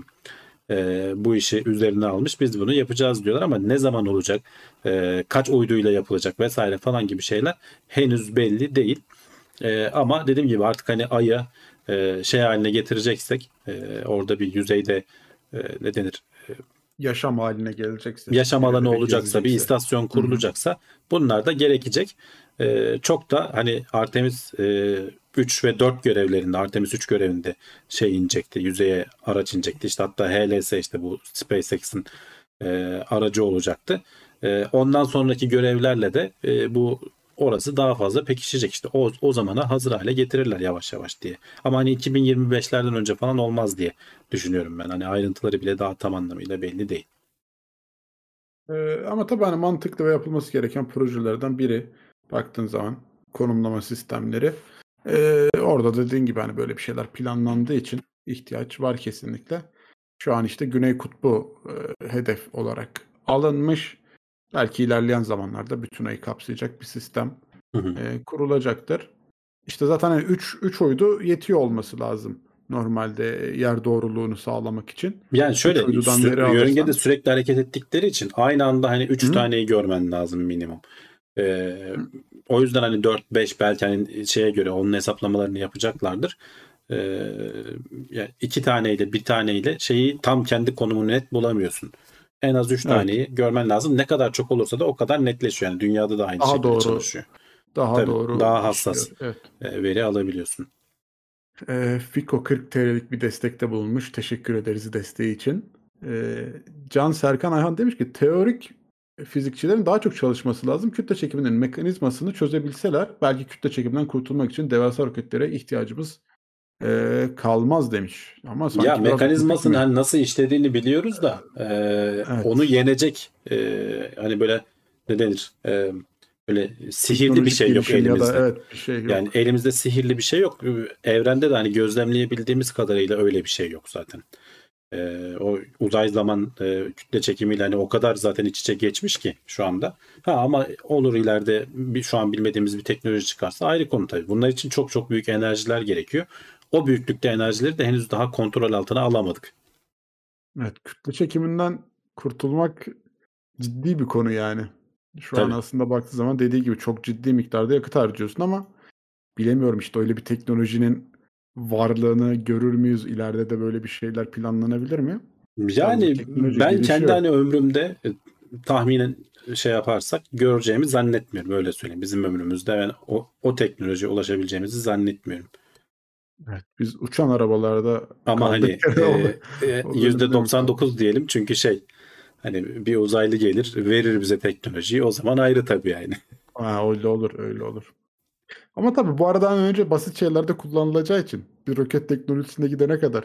e, bu işi üzerine almış. Biz bunu yapacağız diyorlar ama ne zaman olacak, e, kaç uyduyla yapılacak vesaire falan gibi şeyler henüz belli değil. E, ama dediğim gibi artık hani Ay'a e, şey haline getireceksek e, orada bir yüzeyde e, ne denir Yaşam haline gelecekse. yaşam alanı olacaksa, bir istasyon kurulacaksa bunlar da gerekecek. Ee, çok da hani Artemis e, 3 ve 4 görevlerinde, Artemis 3 görevinde şey inecekti, yüzeye araç inecekti. İşte hatta HLS işte bu SpaceX'in e, aracı olacaktı. E, ondan sonraki görevlerle de e, bu orası daha fazla pekişecek. İşte o, o zamana hazır hale getirirler yavaş yavaş diye. Ama hani 2025'lerden önce falan olmaz diye düşünüyorum ben. Hani ayrıntıları bile daha tam anlamıyla belli değil. Ee, ama tabii hani mantıklı ve yapılması gereken projelerden biri baktığın zaman konumlama sistemleri. Ee, orada dediğin gibi hani böyle bir şeyler planlandığı için ihtiyaç var kesinlikle. Şu an işte Güney Kutbu e, hedef olarak alınmış. Belki ilerleyen zamanlarda bütün ayı kapsayacak bir sistem Hı hı. e, kurulacaktır. İşte zaten hani 3 3 uydu yetiyor olması lazım normalde yer doğruluğunu sağlamak için. Yani şöyle sü- alırsan- yörüngede sürekli hareket ettikleri için aynı anda hani 3 Hı. taneyi görmen lazım minimum. Ee, o yüzden hani 4 5 belki hani şeye göre onun hesaplamalarını yapacaklardır. Ee, yani iki taneyle bir taneyle şeyi tam kendi konumunu net bulamıyorsun. En az 3 Evet. taneyi görmen lazım. Ne kadar çok olursa da o kadar netleşiyor. Yani dünyada da aynı Daha şekilde doğru. çalışıyor. Daha Tabii, doğru. daha hassas. Evet. Ee, veri alabiliyorsun. E, Fiko 40 TL'lik bir destekte bulunmuş. Teşekkür ederiz desteği için. E, Can Serkan Ayhan demiş ki teorik fizikçilerin daha çok çalışması lazım. Kütle çekiminin mekanizmasını çözebilseler belki kütle çekiminden kurtulmak için devasa roketlere ihtiyacımız e, kalmaz demiş. Ama sanki ya mekanizmasının hani nasıl işlediğini biliyoruz da e, onu yenecek e, hani böyle ne denir e, böyle sihirli bir şey yok gelişim ya da elimizde. evet bir şey yok. Yani elimizde sihirli bir şey yok. Evrende de hani gözlemleyebildiğimiz kadarıyla öyle bir şey yok zaten. E, o uzay zaman e, kütle çekimiyle hani o kadar zaten iç içe geçmiş ki şu anda. Ha ama olur ileride bir, şu an bilmediğimiz bir teknoloji çıkarsa ayrı konu tabii. Bunlar için çok çok büyük enerjiler gerekiyor. O büyüklükte enerjileri de henüz daha kontrol altına alamadık. Evet, kütle çekiminden kurtulmak ciddi bir konu yani. Şu an Tabii. aslında baktığı zaman dediği gibi çok ciddi miktarda yakıt harcıyorsun ama bilemiyorum işte öyle bir teknolojinin varlığını görür müyüz? İleride de böyle bir şeyler planlanabilir mi? Yani teknoloji ben kendi hani ömrümde e, tahminen şey yaparsak göreceğimi zannetmiyorum. Öyle söyleyeyim. Bizim ömrümüzde ben o, o teknolojiye ulaşabileceğimizi zannetmiyorum. Evet, biz uçan arabalarda Ama hani e, e, mi %99 diyelim çünkü şey hani bir uzaylı gelir verir bize teknolojiyi o zaman ayrı tabii yani. Ha, öyle olur, öyle olur. Ama tabii bu aradan önce basit şeylerde kullanılacağı için bir roket teknolojisine gidene kadar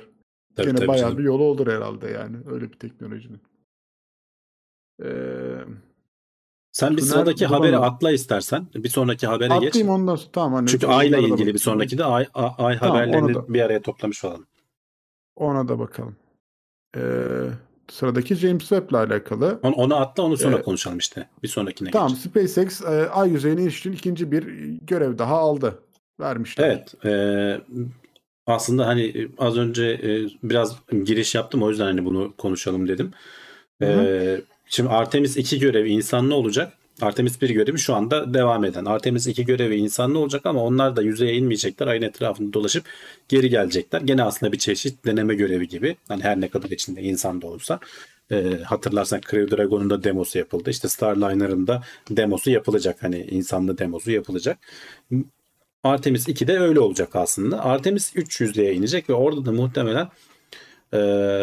Tabii, gene tabii bayağı canım. bir yolu olur herhalde yani öyle bir teknolojinin. Ee, Sen bir sıradaki haberi bulamadım. atla istersen. Bir sonraki habere geç. atlayayım ondan sonra tamam hani Çünkü ayla ilgili bir sonraki de ay, ay, ay Tamam, haberlerini da- bir araya toplamış olalım. Ona da bakalım. Ee, sıradaki James Webb'le alakalı. Onu, onu atla onu sonra Evet. konuşalım işte. Bir sonrakine Tamam geç. SpaceX e, ay yüzeyine iniş için ikinci bir görev daha aldı. Vermişler. Evet. e, aslında hani e, az önce e, biraz giriş yaptım o yüzden hani bunu konuşalım dedim. Hı E, şimdi Artemis 2 görevi insanlı olacak. Artemis 1 görevi şu anda devam eden. Artemis 2 görevi insanlı olacak ama onlar da yüzeye inmeyecekler. Ayın etrafında dolaşıp geri gelecekler. Gene aslında bir çeşit deneme görevi gibi. Hani her ne kadar içinde insan da olsa. E, hatırlarsan Crew Dragon'un da demosu yapıldı. İşte Starliner'ın da demosu yapılacak. Hani insanlı demosu yapılacak. Artemis 2'de öyle olacak aslında. Artemis 3 yüzdeye inecek ve orada da muhtemelen e,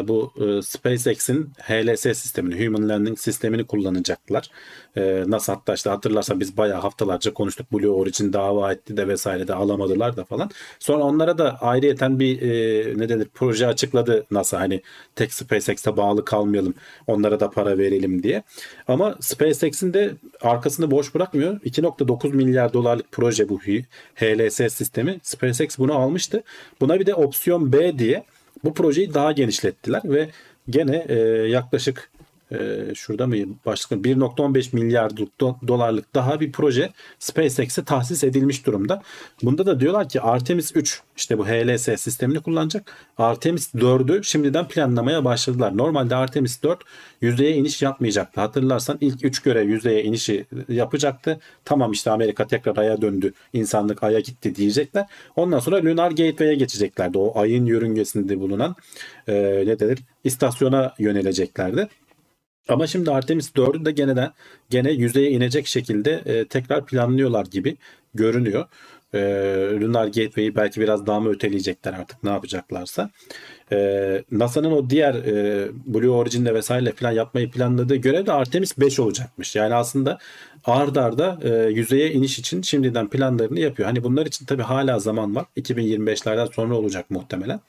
bu e, SpaceX'in HLS sistemini, Human Landing sistemini kullanacaklar. E, NASA hatta işte hatırlarsan biz bayağı haftalarca konuştuk. Blue Origin dava etti de vesaire de alamadılar da falan. Sonra onlara da ayrıyeten bir e, ne denir proje açıkladı NASA. Hani tek SpaceX'e bağlı kalmayalım. Onlara da para verelim diye. Ama SpaceX'in de arkasını boş bırakmıyor. 2.9 milyar dolarlık proje bu HLS sistemi. SpaceX bunu almıştı. Buna bir de opsiyon B diye bu projeyi daha genişlettiler ve gene e, yaklaşık e, şurada mı başlık 1.15 milyar do- dolarlık daha bir proje SpaceX'e tahsis edilmiş durumda. Bunda da diyorlar ki Artemis 3 işte bu HLS sistemini kullanacak. Artemis 4'ü şimdiden planlamaya başladılar. Normalde Artemis 4 yüzeye iniş yapmayacaktı. Hatırlarsan ilk 3 görev yüzeye inişi yapacaktı. Tamam işte Amerika tekrar aya döndü. insanlık aya gitti diyecekler. Ondan sonra Lunar Gateway'e geçeceklerdi. O ayın yörüngesinde bulunan e, ne denir istasyona yöneleceklerdi. Ama şimdi Artemis 4'ü de gene de gene yüzeye inecek şekilde e, tekrar planlıyorlar gibi görünüyor. E, Lunar Gateway'i belki biraz daha mı öteleyecekler artık ne yapacaklarsa. E, NASA'nın o diğer e, Blue Origin'de vesaire falan yapmayı planladığı görev de Artemis 5 olacakmış. Yani aslında ard arda e, yüzeye iniş için şimdiden planlarını yapıyor. Hani bunlar için tabii hala zaman var. 2025'lerden sonra olacak muhtemelen.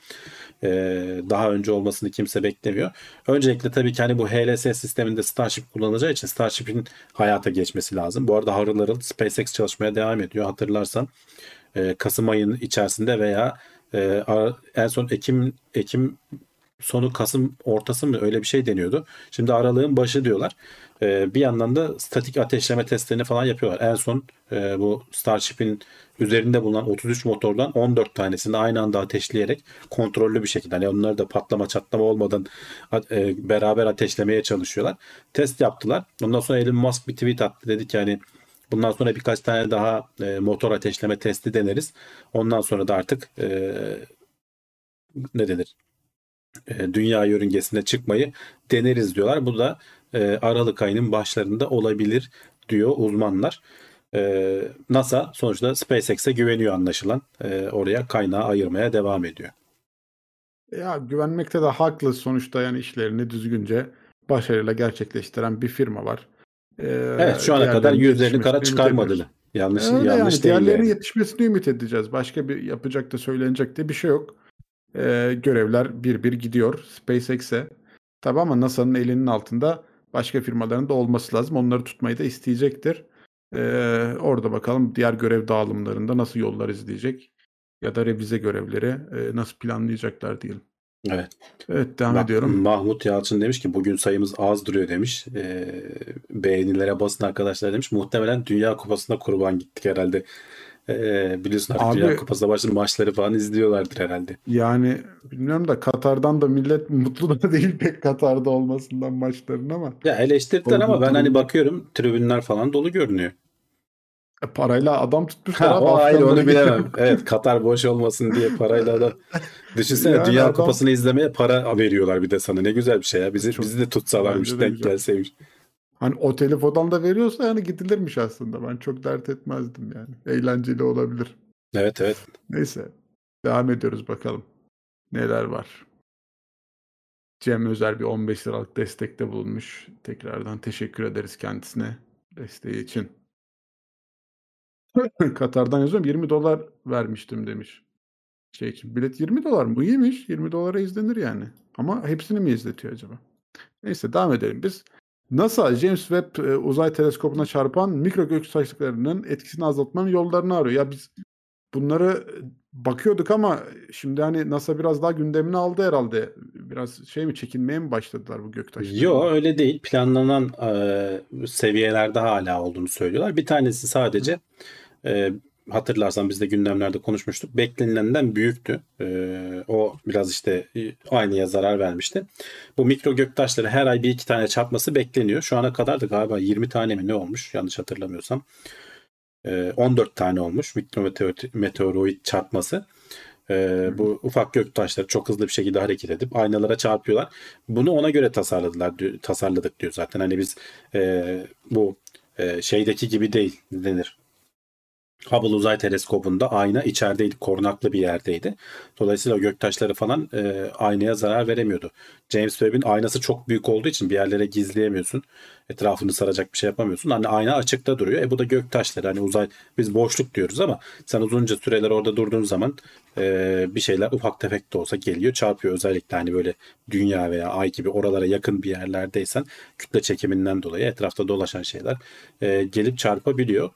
Ee, daha önce olmasını kimse beklemiyor. Öncelikle tabii ki hani bu HLS sisteminde Starship kullanılacağı için Starship'in hayata geçmesi lazım. Bu arada harıl harıl SpaceX çalışmaya devam ediyor. Hatırlarsan e, Kasım ayının içerisinde veya e, en son Ekim Ekim sonu Kasım ortası mı öyle bir şey deniyordu. Şimdi aralığın başı diyorlar. Ee, bir yandan da statik ateşleme testlerini falan yapıyorlar. En son e, bu Starship'in üzerinde bulunan 33 motordan 14 tanesini aynı anda ateşleyerek kontrollü bir şekilde hani onları da patlama çatlama olmadan e, beraber ateşlemeye çalışıyorlar. Test yaptılar. Ondan sonra Elon Musk bir tweet attı. Dedi ki hani bundan sonra birkaç tane daha e, motor ateşleme testi deneriz. Ondan sonra da artık ne denir? dünya yörüngesine çıkmayı deneriz diyorlar. Bu da Aralık ayının başlarında olabilir diyor uzmanlar. NASA sonuçta SpaceX'e güveniyor anlaşılan. oraya kaynağı ayırmaya devam ediyor. Ya güvenmekte de haklı sonuçta yani işlerini düzgünce başarıyla gerçekleştiren bir firma var. Ee, evet şu ana kadar yüzlerini kara çıkarmadılar. Yanlış Öyle yanlış yani, değil. Diğerlerinin yani. yetişmesini ümit edeceğiz. Başka bir yapacak da söylenecek de bir şey yok. Ee, görevler bir bir gidiyor SpaceX'e. Tabi ama NASA'nın elinin altında başka firmaların da olması lazım. Onları tutmayı da isteyecektir. Ee, orada bakalım diğer görev dağılımlarında nasıl yollar izleyecek ya da revize görevleri e, nasıl planlayacaklar diyelim. Evet. Evet devam Ma- ediyorum. Mahmut Yalçın demiş ki bugün sayımız az duruyor demiş. Ee, beğenilere basın arkadaşlar demiş. Muhtemelen Dünya Kupası'nda kurban gittik herhalde. Ee, biliyorsun artık Abi- Dünya Kupası'nda başlayan maçları falan izliyorlardır herhalde. Yani bilmiyorum da Katar'dan da millet mutlu da değil pek Katar'da olmasından maçların ama Ya eleştirdiler ama ben hani bakıyorum tribünler falan dolu görünüyor. e, parayla adam tutmuşlar Ha, o ayrı onu bilemem. Evet Katar boş olmasın diye parayla da. Düşünsene Yani Dünya adam- Kupası'nı izlemeye para veriyorlar bir de sana. Ne güzel bir şey ya. Bizi, Çok- bizi de tutsalarmış denk güzel. gelseymiş. Hani oteli falan da veriyorsa yani gidilirmiş aslında. Ben çok dert etmezdim yani. Eğlenceli olabilir. Evet evet. Neyse. Devam ediyoruz bakalım. Neler var. Cem Özer bir 15 liralık destekte bulunmuş. Tekrardan teşekkür ederiz kendisine desteği için. Katar'dan yazıyorum 20 dolar vermiştim demiş. Şey için bilet 20 dolar mı? İyiymiş. 20 dolara izlenir yani. Ama hepsini mi izletiyor acaba? Neyse devam edelim biz. NASA James Webb e, uzay teleskopuna çarpan mikro göktaşlarının etkisini azaltmanın yollarını arıyor. Ya biz bunları e, bakıyorduk ama şimdi hani NASA biraz daha gündemine aldı herhalde. Biraz şey mi çekinmeye mi başladılar bu göktaşları? Yo öyle değil. Planlanan e, seviyelerde hala olduğunu söylüyorlar. Bir tanesi sadece e, hatırlarsan biz de gündemlerde konuşmuştuk. Beklenilenden büyüktü. E, o biraz işte e, aynıya zarar vermişti. Bu mikro göktaşları her ay bir iki tane çarpması bekleniyor. Şu ana kadar da galiba 20 tane mi ne olmuş yanlış hatırlamıyorsam. E, 14 tane olmuş mikro meteor- meteoroid çarpması. Ee, bu ufak göktaşları çok hızlı bir şekilde hareket edip aynalara çarpıyorlar. Bunu ona göre tasarladılar, tasarladık diyor zaten. Hani biz e, bu e, şeydeki gibi değil denir. Hubble Uzay Teleskobu'nda ayna içerideydi, korunaklı bir yerdeydi. Dolayısıyla göktaşları falan e, aynaya zarar veremiyordu. James Webb'in aynası çok büyük olduğu için bir yerlere gizleyemiyorsun. Etrafını saracak bir şey yapamıyorsun. Hani ayna açıkta duruyor. E bu da göktaşları. Hani uzay biz boşluk diyoruz ama sen uzunca süreler orada durduğun zaman e, bir şeyler ufak tefek de olsa geliyor çarpıyor. Özellikle hani böyle dünya veya ay gibi oralara yakın bir yerlerdeysen kütle çekiminden dolayı etrafta dolaşan şeyler e, gelip çarpabiliyor.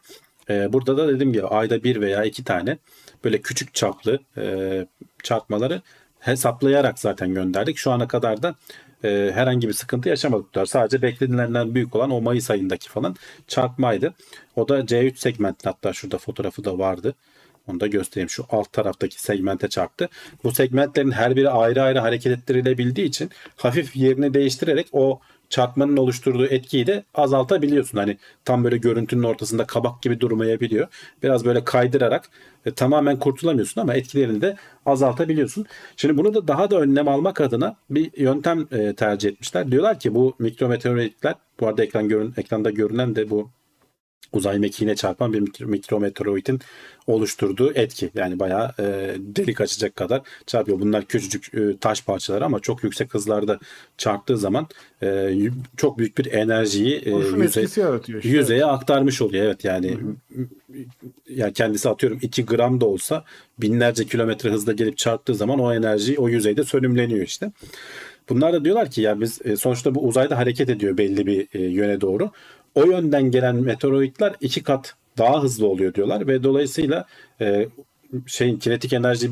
E, burada da dediğim gibi ayda bir veya iki tane böyle küçük çaplı e, çarpmaları hesaplayarak zaten gönderdik. Şu ana kadar da e, herhangi bir sıkıntı yaşamadık. Sadece beklenilenden büyük olan o Mayıs ayındaki falan çarpmaydı. O da C3 segmentli hatta şurada fotoğrafı da vardı. Onu da göstereyim. Şu alt taraftaki segmente çarptı. Bu segmentlerin her biri ayrı ayrı hareket ettirilebildiği için hafif yerini değiştirerek o çarpmanın oluşturduğu etkiyi de azaltabiliyorsun. Hani tam böyle görüntünün ortasında kabak gibi durmayabiliyor. Biraz böyle kaydırarak e, tamamen kurtulamıyorsun ama etkilerini de azaltabiliyorsun. Şimdi bunu da daha da önlem almak adına bir yöntem e, tercih etmişler. Diyorlar ki bu mikrometeoritler bu arada ekran görün, ekranda görünen de bu uzay mekiğine çarpan bir mikrometeoroidin oluşturduğu etki. Yani bayağı e, delik açacak kadar çarpıyor. Bunlar küçücük e, taş parçaları ama çok yüksek hızlarda çarptığı zaman e, çok büyük bir enerjiyi e, yüze, yaratıyor işte. yüzeye aktarmış oluyor. Evet yani Hı-hı. yani kendisi atıyorum 2 gram da olsa binlerce kilometre hızla gelip çarptığı zaman o enerji o yüzeyde sönümleniyor işte. Bunlar da diyorlar ki ya biz e, sonuçta bu uzayda hareket ediyor belli bir e, yöne doğru o yönden gelen meteoroidler iki kat daha hızlı oluyor diyorlar ve dolayısıyla e, şeyin kinetik enerji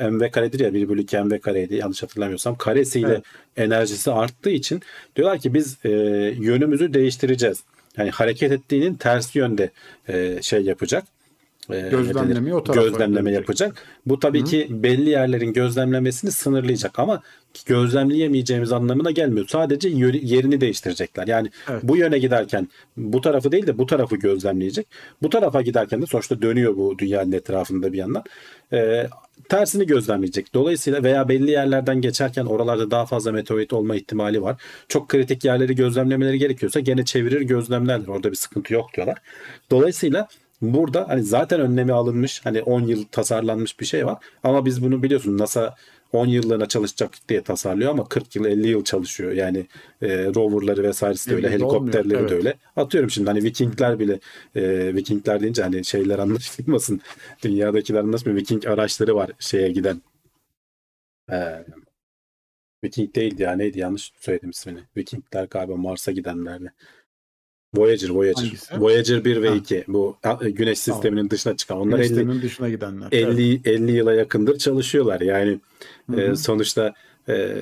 e, mv karedir ya 1 bölü 2 mv kareydi yanlış hatırlamıyorsam karesiyle evet. enerjisi arttığı için diyorlar ki biz e, yönümüzü değiştireceğiz. Yani hareket ettiğinin tersi yönde e, şey yapacak e, gözlemleme o tarafa gözlemleme yapacak. Bu tabii Hı. ki belli yerlerin gözlemlemesini sınırlayacak ama gözlemleyemeyeceğimiz anlamına gelmiyor. Sadece yerini değiştirecekler. Yani evet. bu yöne giderken bu tarafı değil de bu tarafı gözlemleyecek. Bu tarafa giderken de sonuçta dönüyor bu dünyanın etrafında bir yandan. Ee, tersini gözlemleyecek. Dolayısıyla veya belli yerlerden geçerken oralarda daha fazla meteorit olma ihtimali var. Çok kritik yerleri gözlemlemeleri gerekiyorsa gene çevirir gözlemlerler. Orada bir sıkıntı yok diyorlar. Dolayısıyla Burada hani zaten önlemi alınmış hani 10 yıl tasarlanmış bir şey var. Ama biz bunu biliyorsun NASA 10 yıllığına çalışacak diye tasarlıyor ama 40 yıl 50 yıl çalışıyor. Yani e, roverları vesairesi de öyle, helikopterleri evet. de öyle. Atıyorum şimdi hani Vikingler bile e, Vikingler deyince hani şeyler anlaşılmasın. Dünyadakiler anlaşmıyor. Viking araçları var şeye giden. E, Viking değildi ya neydi yanlış söyledim ismini. Vikingler galiba Mars'a gidenlerle. Voyager, Voyager. Hangisi? Voyager 1 ve ha. 2. Bu güneş sisteminin tamam. dışına çıkan. Onlar güneş 50, dışına gidenler. 50 evet. 50 yıla yakındır çalışıyorlar. Yani e, sonuçta e,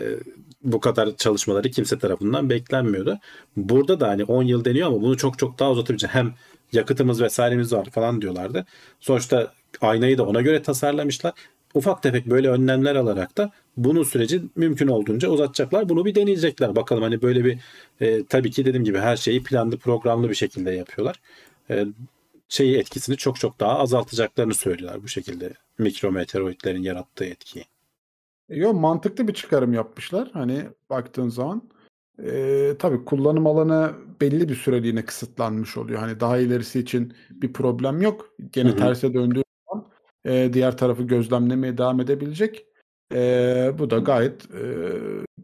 bu kadar çalışmaları kimse tarafından beklenmiyordu. Burada da hani 10 yıl deniyor ama bunu çok çok daha uzatabilecek. Hem yakıtımız vesairemiz var falan diyorlardı. Sonuçta aynayı da ona göre tasarlamışlar ufak tefek böyle önlemler alarak da bunun süreci mümkün olduğunca uzatacaklar. Bunu bir deneyecekler. Bakalım hani böyle bir e, tabii ki dediğim gibi her şeyi planlı programlı bir şekilde yapıyorlar. E, şeyi etkisini çok çok daha azaltacaklarını söylüyorlar bu şekilde mikrometeoroidlerin yarattığı etkiyi. Yok mantıklı bir çıkarım yapmışlar. Hani baktığın zaman e, tabii kullanım alanı belli bir süreliğine kısıtlanmış oluyor. Hani daha ilerisi için bir problem yok. Gene terse döndüğü e, diğer tarafı gözlemlemeye devam edebilecek. E, bu da gayet e,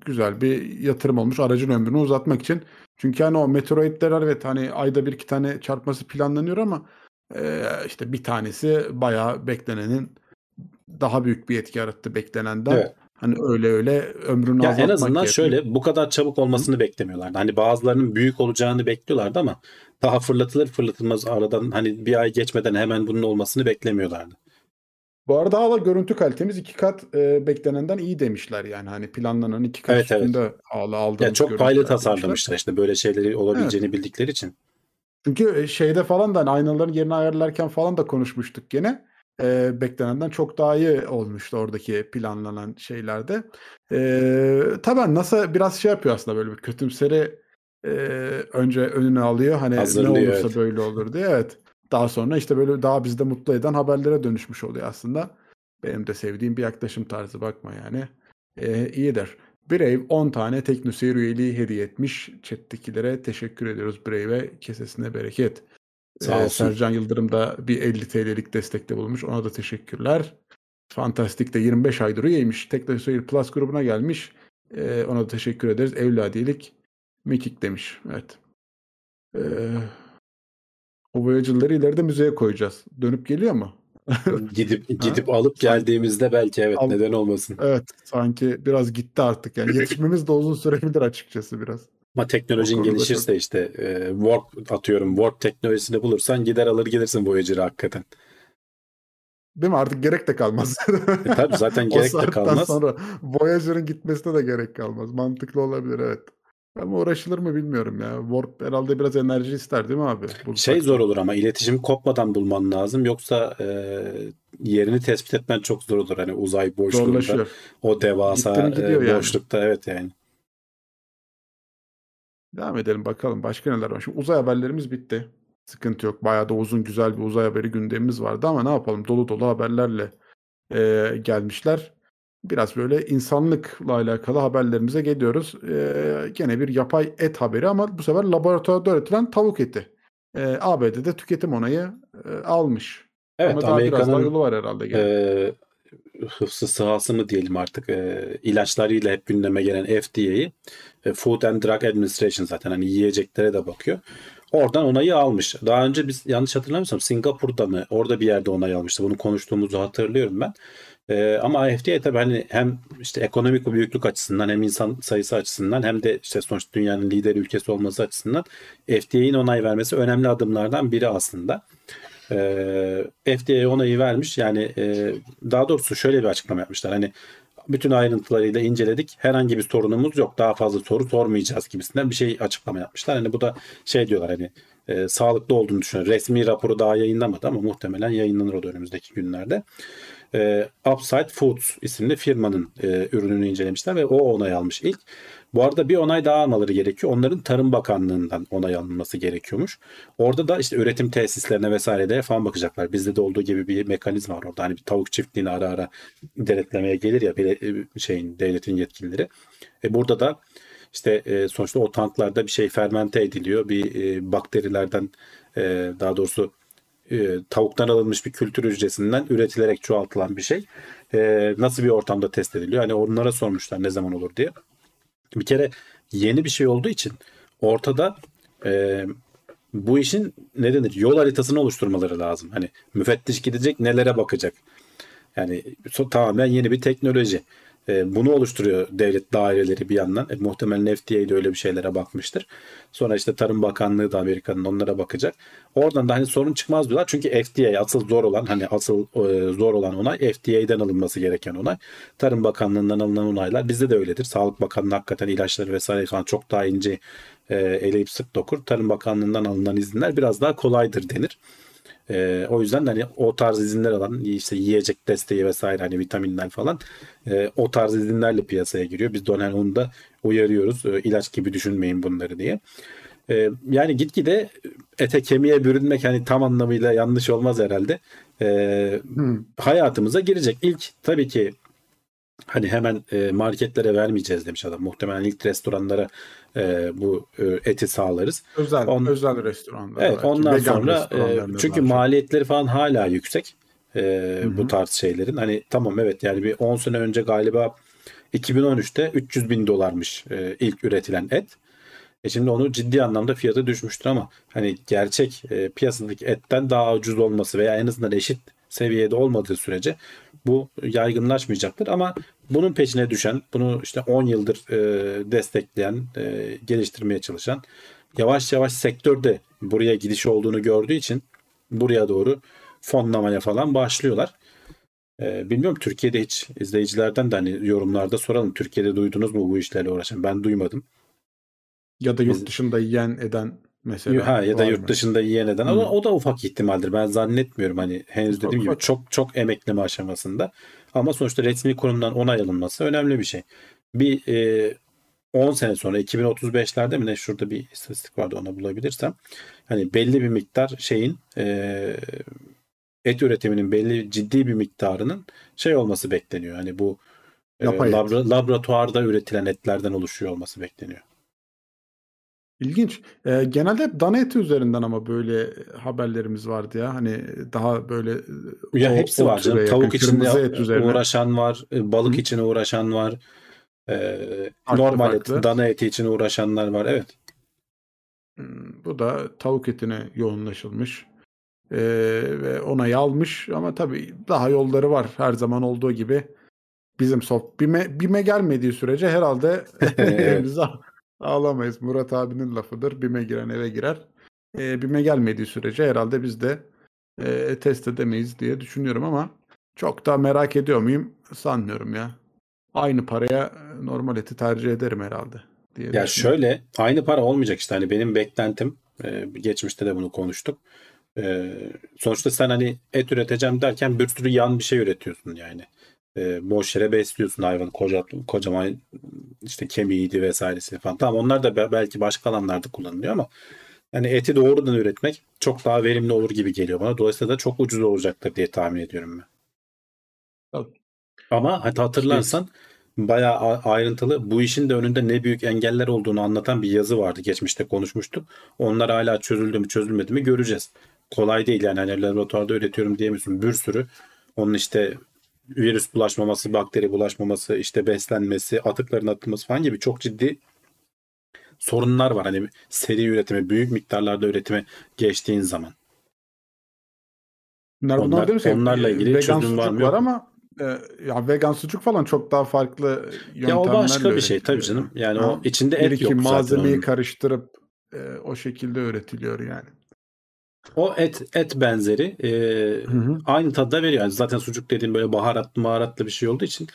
güzel bir yatırım olmuş aracın ömrünü uzatmak için. Çünkü hani o meteoroidler evet hani ayda bir iki tane çarpması planlanıyor ama e, işte bir tanesi bayağı beklenenin daha büyük bir etki yarattı beklenenden. Evet. Hani öyle öyle ömrünü ya En azından gerekiyor. şöyle bu kadar çabuk olmasını Hı. beklemiyorlardı. Hani bazılarının büyük olacağını bekliyorlardı ama daha fırlatılır fırlatılmaz aradan hani bir ay geçmeden hemen bunun olmasını beklemiyorlardı. Bu arada hala görüntü kalitemiz iki kat e, beklenenden iyi demişler yani hani planlanan iki kat evet, üstünde evet. hala aldığımız yani çok paylı tasarlamışlar işte böyle şeyleri olabileceğini evet. bildikleri için. Çünkü e, şeyde falan da hani aynaların yerini ayarlarken falan da konuşmuştuk gene. E, beklenenden çok daha iyi olmuştu oradaki planlanan şeylerde. E, tabii NASA biraz şey yapıyor aslında böyle bir kötümseri e, önce önüne alıyor. Hani ne olursa evet. böyle olur diye. Evet. Daha sonra işte böyle daha bizde mutlu eden haberlere dönüşmüş oluyor aslında. Benim de sevdiğim bir yaklaşım tarzı bakma yani. Ee, iyidir. Brave 10 tane teknoseyir üyeliği hediye etmiş. Chat'tekilere teşekkür ediyoruz Brave'e. Kesesine bereket. Sağ Ee, olsun. Sercan Yıldırım da bir 50 TL'lik destekte bulunmuş. Ona da teşekkürler. Fantastik de 25 aydır üyeymiş. Teknoloji Seyir Plus grubuna gelmiş. Ee, ona da teşekkür ederiz. Evladiyelik Mekik demiş. Evet. Ee, o Voyager'ları ileride müzeye koyacağız. Dönüp geliyor mu? Gidip gidip alıp geldiğimizde belki evet Al- neden olmasın. Evet. Sanki biraz gitti artık. Yani yetişmemiz de uzun sürebilir açıkçası biraz. Ama teknolojin gelişirse işte e, warp atıyorum warp teknolojisini bulursan gider alır gelirsin Voyager'ı hakikaten. Değil mi? Artık gerek de kalmaz. E tabii zaten gerek de kalmaz. sonra Voyager'ın gitmesine de gerek kalmaz. Mantıklı olabilir evet. Ama uğraşılır mı bilmiyorum ya. Warp herhalde biraz enerji ister değil mi abi? Bulsak. Şey zor olur ama iletişim kopmadan bulman lazım. Yoksa e, yerini tespit etmen çok zor olur. Hani uzay boşluğunda Zorlaşıyor. o devasa e, yani. boşlukta evet yani. Devam edelim bakalım başka neler var. Şimdi uzay haberlerimiz bitti. Sıkıntı yok. Bayağı da uzun güzel bir uzay haberi gündemimiz vardı ama ne yapalım dolu dolu haberlerle e, gelmişler. Biraz böyle insanlıkla alakalı haberlerimize geliyoruz. E, gene bir yapay et haberi ama bu sefer laboratuvarda üretilen tavuk eti. E, ABD'de tüketim onayı e, almış. Evet ama daha biraz daha Amerika'nın yolu var herhalde. gene. e, hıfzı sahası mı diyelim artık e, ilaçlarıyla hep gündeme gelen FDA'yı e, Food and Drug Administration zaten hani yiyeceklere de bakıyor. Oradan onayı almış. Daha önce biz yanlış hatırlamıyorsam Singapur'da mı orada bir yerde onay almıştı. Bunu konuştuğumuzu hatırlıyorum ben. E, ama FDA tabii hani hem işte ekonomik büyüklük açısından hem insan sayısı açısından hem de işte sonuçta dünyanın lider ülkesi olması açısından FDA'nin onay vermesi önemli adımlardan biri aslında. Ee, FDA onayı vermiş. Yani e, daha doğrusu şöyle bir açıklama yapmışlar. Hani bütün ayrıntılarıyla inceledik. Herhangi bir sorunumuz yok. Daha fazla soru sormayacağız gibisinden bir şey açıklama yapmışlar. Hani bu da şey diyorlar hani e, sağlıklı olduğunu düşünüyorum. Resmi raporu daha yayınlamadı ama muhtemelen yayınlanır o da önümüzdeki günlerde. E, Upside Foods isimli firmanın e, ürününü incelemişler ve o onay almış ilk. Bu arada bir onay daha almaları gerekiyor. Onların Tarım Bakanlığı'ndan onay alınması gerekiyormuş. Orada da işte üretim tesislerine vesairelere falan bakacaklar. Bizde de olduğu gibi bir mekanizma var orada. Hani bir tavuk çiftliğini ara ara denetlemeye gelir ya bile- şeyin devletin yetkilileri. E burada da işte e, sonuçta o tanklarda bir şey fermente ediliyor. Bir e, bakterilerden e, daha doğrusu e, tavuktan alınmış bir kültür hücresinden üretilerek çoğaltılan bir şey. E, nasıl bir ortamda test ediliyor? Hani onlara sormuşlar ne zaman olur diye. Bir kere yeni bir şey olduğu için ortada e, bu işin ne denir yol haritasını oluşturmaları lazım. Hani müfettiş gidecek nelere bakacak. Yani tamamen yeni bir teknoloji. E, bunu oluşturuyor devlet daireleri bir yandan. E, muhtemelen FDA de öyle bir şeylere bakmıştır. Sonra işte Tarım Bakanlığı da Amerika'nın onlara bakacak. Oradan da hani sorun çıkmaz diyorlar. Çünkü FDA asıl zor olan hani asıl e, zor olan onay FDA'den alınması gereken onay. Tarım Bakanlığı'ndan alınan onaylar bizde de öyledir. Sağlık Bakanlığı hakikaten ilaçları vesaire falan çok daha ince e, eleyip sık dokur. Tarım Bakanlığı'ndan alınan izinler biraz daha kolaydır denir. Ee, o yüzden de hani o tarz izinler alan işte yiyecek desteği vesaire hani vitaminler falan e, o tarz izinlerle piyasaya giriyor. Biz de hani onu da uyarıyoruz. E, ilaç gibi düşünmeyin bunları diye. E, yani gitgide ete kemiğe bürünmek hani tam anlamıyla yanlış olmaz herhalde. E, Hmm. hayatımıza girecek. İlk tabii ki hani hemen e, marketlere vermeyeceğiz demiş adam. Muhtemelen ilk restoranlara e, bu e, eti sağlarız. Özel On- özel restoranlar. Evet belki. ondan Vegan sonra e, çünkü maliyetleri falan hala yüksek e, bu tarz şeylerin. Hani tamam evet yani bir 10 sene önce galiba 2013'te 300 bin dolarmış e, ilk üretilen et. E şimdi onu ciddi anlamda fiyatı düşmüştür ama hani gerçek e, piyasadaki etten daha ucuz olması veya en azından eşit seviyede olmadığı sürece bu yaygınlaşmayacaktır ama bunun peşine düşen, bunu işte 10 yıldır e, destekleyen, e, geliştirmeye çalışan yavaş yavaş sektörde buraya gidiş olduğunu gördüğü için buraya doğru fonlamaya falan başlıyorlar. E, bilmiyorum Türkiye'de hiç izleyicilerden de hani yorumlarda soralım. Türkiye'de duydunuz mu bu işlerle uğraşan? Ben duymadım. Ya da yurt dışında yiyen eden mesela. Ha ya da yurt mı? dışında yiyen eden ama o da ufak ihtimaldir. Ben zannetmiyorum hani henüz Ufak dediğim gibi ufak. çok çok emekleme aşamasında. Ama sonuçta resmi kurumdan onay alınması önemli bir şey. Bir e, 10 sene sonra 2035'lerde mi ne şurada bir istatistik vardı ona bulabilirsem. Hani belli bir miktar şeyin e, et üretiminin belli ciddi bir miktarının şey olması bekleniyor. Hani bu e, labra- laboratuvarda üretilen etlerden oluşuyor olması bekleniyor. İlginç. Ee, genelde hep dana eti üzerinden ama böyle haberlerimiz vardı ya. Hani daha böyle Ya o- hepsi o var canım. türe Tavuk için kırmızı de et üzerine. uğraşan var, e, balık Hı. için uğraşan var. e, Farklı normal farklı. et, dana eti için uğraşanlar var. Evet. Hmm, Bu da tavuk etine yoğunlaşılmış. Ee, ve onayı almış ama tabii daha yolları var her zaman olduğu gibi. Bizim soft bime, bime gelmediği sürece herhalde Evet. elimize alamayız. Murat abinin lafıdır. Bime giren eve girer. Ee, bime gelmediği sürece herhalde biz de e, test edemeyiz diye düşünüyorum ama çok da merak ediyor muyum? Sanmıyorum ya. Aynı paraya e, normal eti tercih ederim herhalde diye Ya şöyle aynı para olmayacak işte hani benim beklentim e, geçmişte de bunu konuştuk. E, sonuçta sen hani et üreteceğim derken bir sürü yan bir şey üretiyorsun yani. E, boş yere besliyorsun hayvanı koca, kocaman işte kemiğiydi vesairesi falan. Tamam onlar da be- belki başka alanlarda kullanılıyor ama yani eti doğrudan üretmek çok daha verimli olur gibi geliyor bana. Dolayısıyla da çok ucuz olacaktır diye tahmin ediyorum ben. Tabii. Ama hadi hatırlarsan bayağı ayrıntılı bu işin de önünde ne büyük engeller olduğunu anlatan bir yazı vardı. Geçmişte konuşmuştuk. Onlar hala çözüldü mü çözülmedi mi göreceğiz. Kolay değil yani hani laboratuvarda üretiyorum diyemiyorsun. Bir sürü onun işte virüs bulaşmaması, bakteri bulaşmaması, işte beslenmesi, atıkların atılması falan gibi çok ciddi sorunlar var. Hani seri üretime, büyük miktarlarda üretime geçtiğin zaman. Bunlar, bunlar Onlar- demiş ya, onlarla ilgili çözüm var mı, var ama e, ya vegan sucuk falan çok daha farklı yöntemlerle Ya o başka bir şey tabii canım. Yani Ha, o içinde et yok zaten malzemeyi karıştırıp e, o şekilde üretiliyor yani. O et et benzeri e, Hı hı. aynı tadı veriyor. Yani zaten sucuk dediğim böyle baharatlı baharatlı bir şey olduğu için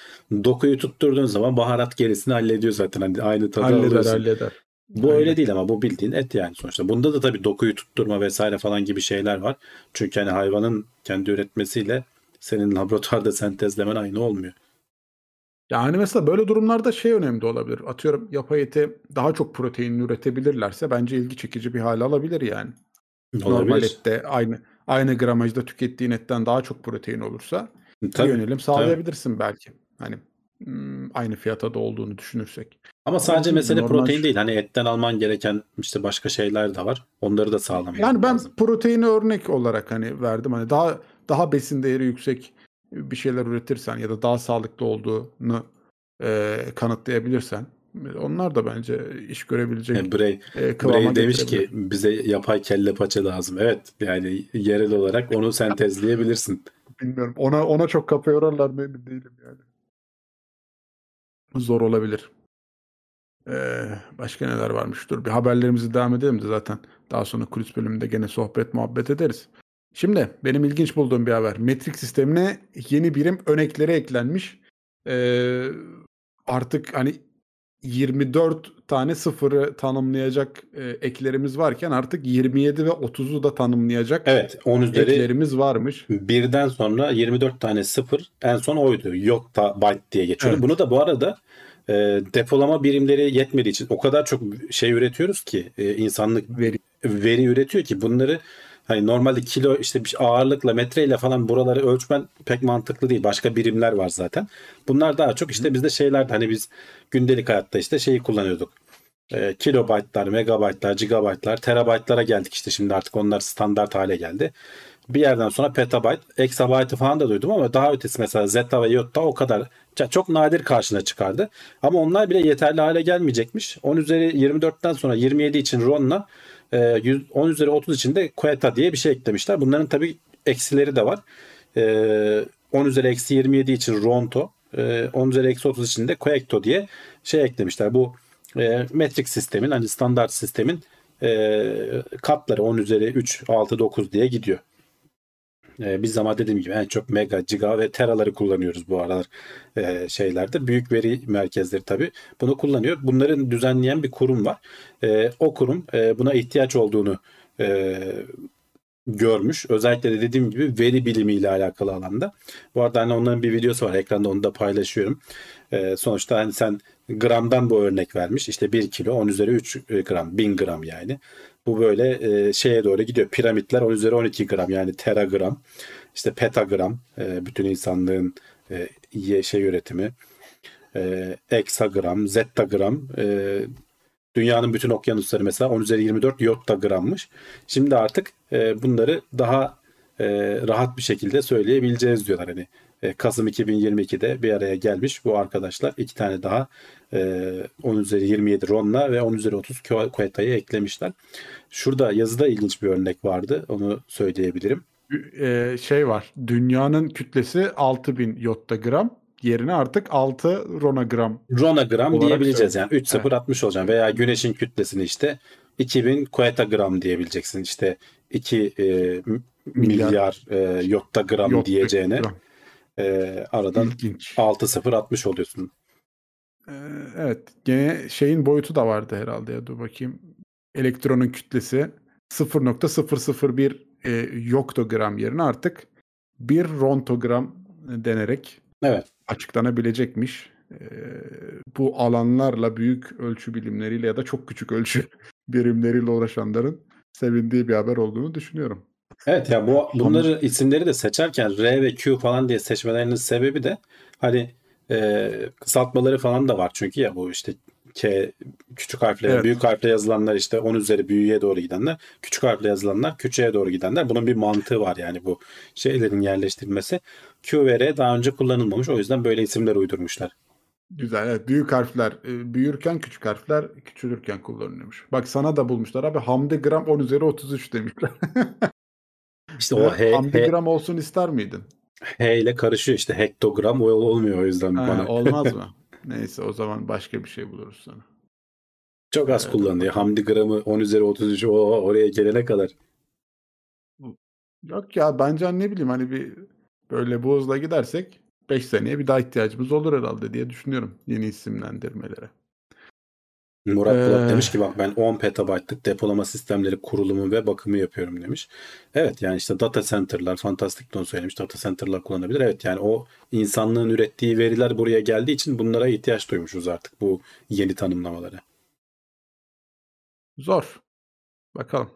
dokuyu tutturduğun zaman baharat gerisini hallediyor zaten. Hani aynı tadı Halleder alıyorsun. halleder. Bu Aynen. öyle değil ama bu bildiğin et yani sonuçta. Bunda da tabii dokuyu tutturma vesaire falan gibi şeyler var. Çünkü hani hayvanın kendi üretmesiyle senin laboratuvarda sentezlemen aynı olmuyor. Yani mesela böyle durumlarda şey önemli olabilir. Atıyorum yapay ete daha çok protein üretebilirlerse bence ilgi çekici bir hale alabilir yani. Normal Olabilir. ette aynı aynı gramajda tükettiğin etten daha çok protein olursa Tabii. yönelim sağlayabilirsin belki. Hani hmm, aynı fiyata da olduğunu düşünürsek. Ama sadece Ama mesele normal- protein değil. Hani etten alman gereken işte başka şeyler de var. Onları da sağlamak Yani ben lazım. proteini örnek olarak hani verdim. Hani daha daha besin değeri yüksek bir şeyler üretirsen ya da daha sağlıklı olduğunu e, kanıtlayabilirsen onlar da bence iş görebilecek Yani Bray, e, Bray demiş ki bize yapay kelle paça lazım. Evet yani yerel olarak onu sentezleyebilirsin. Bilmiyorum. Ona ona çok kafa yorarlar mı emin değilim yani. Zor olabilir. Ee, başka neler varmış? Dur bir haberlerimizi devam edelim de zaten daha sonra kulis bölümünde gene sohbet muhabbet ederiz. Şimdi benim ilginç bulduğum bir haber. Metrik sistemine yeni birim örnekleri eklenmiş. Ee, artık hani 24 tane sıfırı tanımlayacak e, eklerimiz varken artık 27 ve 30'u da tanımlayacak Evet 10 üzeri eklerimiz varmış. birden sonra 24 tane sıfır en son oydu. Yok da byte diye geçiyordu. Evet. Bunu da bu arada e, depolama birimleri yetmediği için o kadar çok şey üretiyoruz ki e, insanlık Veri. veri üretiyor ki bunları hani normalde kilo işte bir ağırlıkla metreyle falan buraları ölçmen pek mantıklı değil. Başka birimler var zaten. Bunlar daha çok işte bizde şeyler hani biz gündelik hayatta işte şeyi kullanıyorduk. E, kilobaytlar, megabaytlar, gigabaytlar, terabaytlara geldik işte şimdi artık onlar standart hale geldi. Bir yerden sonra petabayt, exabaytı falan da duydum ama daha ötesi mesela zeta ve iota o kadar çok nadir karşına çıkardı. Ama onlar bile yeterli hale gelmeyecekmiş. 10 üzeri 24'ten sonra 27 için RON'la e, 100 10 üzeri 30 için de Queta diye bir şey eklemişler. Bunların tabii eksileri de var. E, 10 üzeri eksi 27 için Ronto, e, 10 üzeri eksi 30 için de Coecto diye şey eklemişler. Bu e, metrik sistemin hani standart sistemin e, katları 10 üzeri 3, 6, 9 diye gidiyor. E, biz ama dediğim gibi en çok mega, giga ve teraları kullanıyoruz bu aralar e, şeylerde. Büyük veri merkezleri tabii bunu kullanıyor. Bunların düzenleyen bir kurum var. E, o kurum e, buna ihtiyaç olduğunu e, görmüş. Özellikle de dediğim gibi veri bilimiyle alakalı alanda. Bu arada hani onların bir videosu var. Ekranda onu da paylaşıyorum. E, sonuçta hani sen gramdan bu örnek vermiş. İşte 1 kilo 10 üzeri 3 gram. 1000 gram yani. Bu böyle e, şeye doğru gidiyor. Piramitler 10 üzeri 12 gram yani teragram. İşte petagram. E, bütün insanlığın e, şey üretimi. E, eksagram, zettagram. E, Dünyanın bütün okyanusları mesela 10 üzeri 24 yotta grammış. Şimdi artık e, bunları daha e, rahat bir şekilde söyleyebileceğiz diyorlar. Hani Kasım 2022'de bir araya gelmiş bu arkadaşlar. iki tane daha e, 10 üzeri 27 Ronna ve 10 üzeri 30 Koeta'yı eklemişler. Şurada yazıda ilginç bir örnek vardı. Onu söyleyebilirim. Ee, şey var. Dünyanın kütlesi 6000 yotta gram yerine artık 6 ronagram. Ronagram diyebileceğiz yani 3 0 evet. atmış olacağım veya güneşin kütlesini işte 2000 koetagram diyebileceksin işte 2 e, milyar, milyar e, yotta gram yotta diyeceğine gram. E, aradan İlginç. 6 0 atmış oluyorsun. Ee, evet gene şeyin boyutu da vardı herhalde ya dur bakayım. Elektronun kütlesi 0.001 e, yoktogram yerine artık 1 rontogram denerek evet. açıklanabilecekmiş. E, bu alanlarla büyük ölçü bilimleriyle ya da çok küçük ölçü birimleriyle uğraşanların sevindiği bir haber olduğunu düşünüyorum. Evet ya bu bunları isimleri de seçerken R ve Q falan diye seçmelerinin sebebi de hani e, kısaltmaları falan da var çünkü ya bu işte K küçük harfle evet. büyük harfle yazılanlar işte 10 üzeri büyüğe doğru gidenler küçük harfle yazılanlar küçüğe doğru gidenler bunun bir mantığı var yani bu şeylerin yerleştirilmesi Q ve R daha önce kullanılmamış o yüzden böyle isimler uydurmuşlar. Güzel evet büyük harfler e, büyürken küçük harfler küçülürken kullanılıyormuş. Bak sana da bulmuşlar abi Hamdi gram 10 üzeri 33 demişler. İşte o H, Hamdi gram olsun ister miydin? H ile karışıyor işte hektogram olmuyor o yüzden ha, bana. Olmaz mı? Neyse o zaman başka bir şey buluruz sana. Çok az evet, kullanılıyor. Hamdi gramı 10 üzeri 33 o oraya gelene kadar. Yok ya bence ne bileyim hani bir böyle bu hızla gidersek 5 seneye bir daha ihtiyacımız olur herhalde diye düşünüyorum yeni isimlendirmelere. Murat ee, demiş ki bak ben 10 petabaytlık depolama sistemleri kurulumu ve bakımı yapıyorum demiş. Evet yani işte data center'lar, fantastik don söylemiş data center'lar kullanabilir. Evet yani o insanlığın ürettiği veriler buraya geldiği için bunlara ihtiyaç duymuşuz artık bu yeni tanımlamaları. Zor. Bakalım.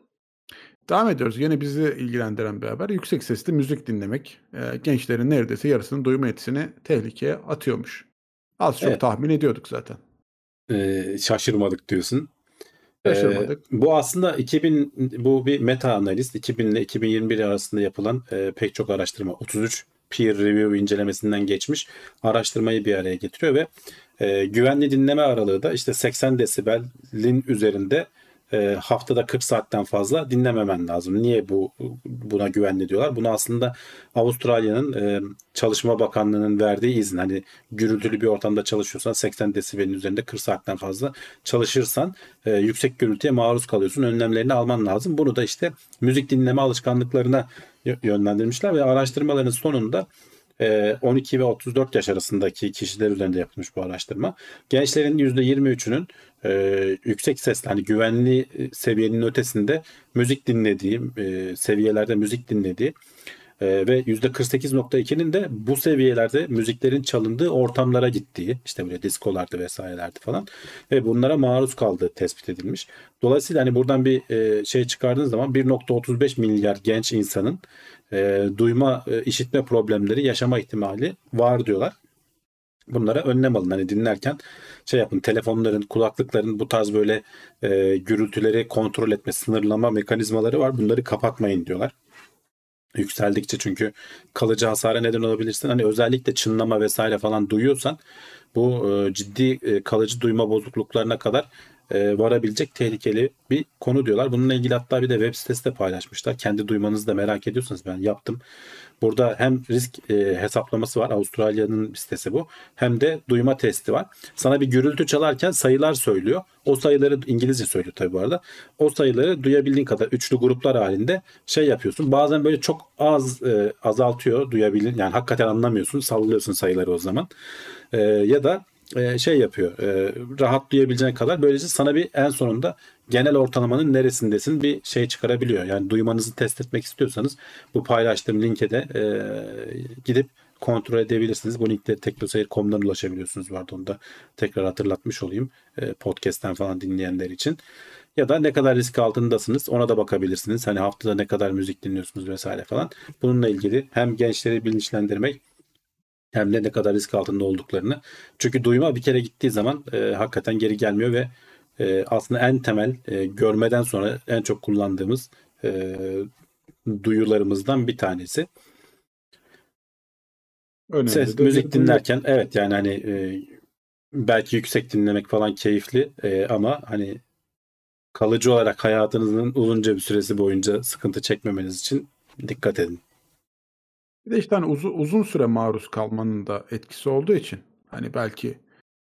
Devam ediyoruz. Yine bizi ilgilendiren bir haber. Yüksek sesli müzik dinlemek e, gençlerin neredeyse yarısının duyma yetisini tehlikeye atıyormuş. Az çok evet. tahmin ediyorduk zaten e, şaşırmadık diyorsun. Şaşırmadık. E, bu aslında 2000 bu bir meta analiz 2000 ile 2021 arasında yapılan e, pek çok araştırma 33 peer review incelemesinden geçmiş araştırmayı bir araya getiriyor ve e, güvenli dinleme aralığı da işte 80 desibelin üzerinde e, haftada 40 saatten fazla dinlememen lazım. Niye bu buna güvenli diyorlar? Bunu aslında Avustralya'nın e, Çalışma Bakanlığı'nın verdiği izin. Hani gürültülü bir ortamda çalışıyorsan 80 desibelin üzerinde 40 saatten fazla çalışırsan e, yüksek gürültüye maruz kalıyorsun. Önlemlerini alman lazım. Bunu da işte müzik dinleme alışkanlıklarına yönlendirmişler ve araştırmaların sonunda 12 ve 34 yaş arasındaki kişiler üzerinde yapılmış bu araştırma. Gençlerin %23'ünün e, yüksek sesli hani güvenli e, seviyenin ötesinde müzik dinlediği, e, seviyelerde müzik dinlediği e, ve %48.2'nin de bu seviyelerde müziklerin çalındığı ortamlara gittiği işte böyle diskolarda vesairelerde falan ve bunlara maruz kaldığı tespit edilmiş. Dolayısıyla hani buradan bir e, şey çıkardığınız zaman 1.35 milyar genç insanın e, duyma, e, işitme problemleri yaşama ihtimali var diyorlar. Bunlara önlem alın. Hani dinlerken şey yapın telefonların, kulaklıkların bu tarz böyle e, gürültüleri kontrol etme, sınırlama mekanizmaları var. Bunları kapatmayın diyorlar. Yükseldikçe çünkü kalıcı hasara neden olabilirsin. Hani özellikle çınlama vesaire falan duyuyorsan bu e, ciddi e, kalıcı duyma bozukluklarına kadar e, varabilecek tehlikeli bir konu diyorlar. Bununla ilgili hatta bir de web sitesi de paylaşmışlar. Kendi duymanızı da merak ediyorsanız ben yaptım. Burada hem risk e, hesaplaması var. Avustralya'nın sitesi bu. Hem de duyma testi var. Sana bir gürültü çalarken sayılar söylüyor. O sayıları İngilizce söylüyor tabii bu arada. O sayıları duyabildiğin kadar üçlü gruplar halinde şey yapıyorsun. Bazen böyle çok az e, azaltıyor duyabilin. Yani hakikaten anlamıyorsun. Sallıyorsun sayıları o zaman. E, ya da e, şey yapıyor. E, rahat duyabileceğin kadar böylece sana bir en sonunda genel ortalamanın neresindesin bir şey çıkarabiliyor. Yani duymanızı test etmek istiyorsanız bu paylaştığım linke de e, gidip kontrol edebilirsiniz. Bu linkte teknoseyir.com'dan ulaşabiliyorsunuz vardı onu da tekrar hatırlatmış olayım podcast'ten falan dinleyenler için. Ya da ne kadar risk altındasınız ona da bakabilirsiniz. Hani haftada ne kadar müzik dinliyorsunuz vesaire falan. Bununla ilgili hem gençleri bilinçlendirmek hem de ne kadar risk altında olduklarını. Çünkü duyma bir kere gittiği zaman e, hakikaten geri gelmiyor ve e, aslında en temel e, görmeden sonra en çok kullandığımız e, duyularımızdan bir tanesi. Önemli Ses, müzik dinlerken evet yani hani e, belki yüksek dinlemek falan keyifli e, ama hani kalıcı olarak hayatınızın uzunca bir süresi boyunca sıkıntı çekmemeniz için dikkat edin. Bir de işte hani uzun, uzun süre maruz kalmanın da etkisi olduğu için hani belki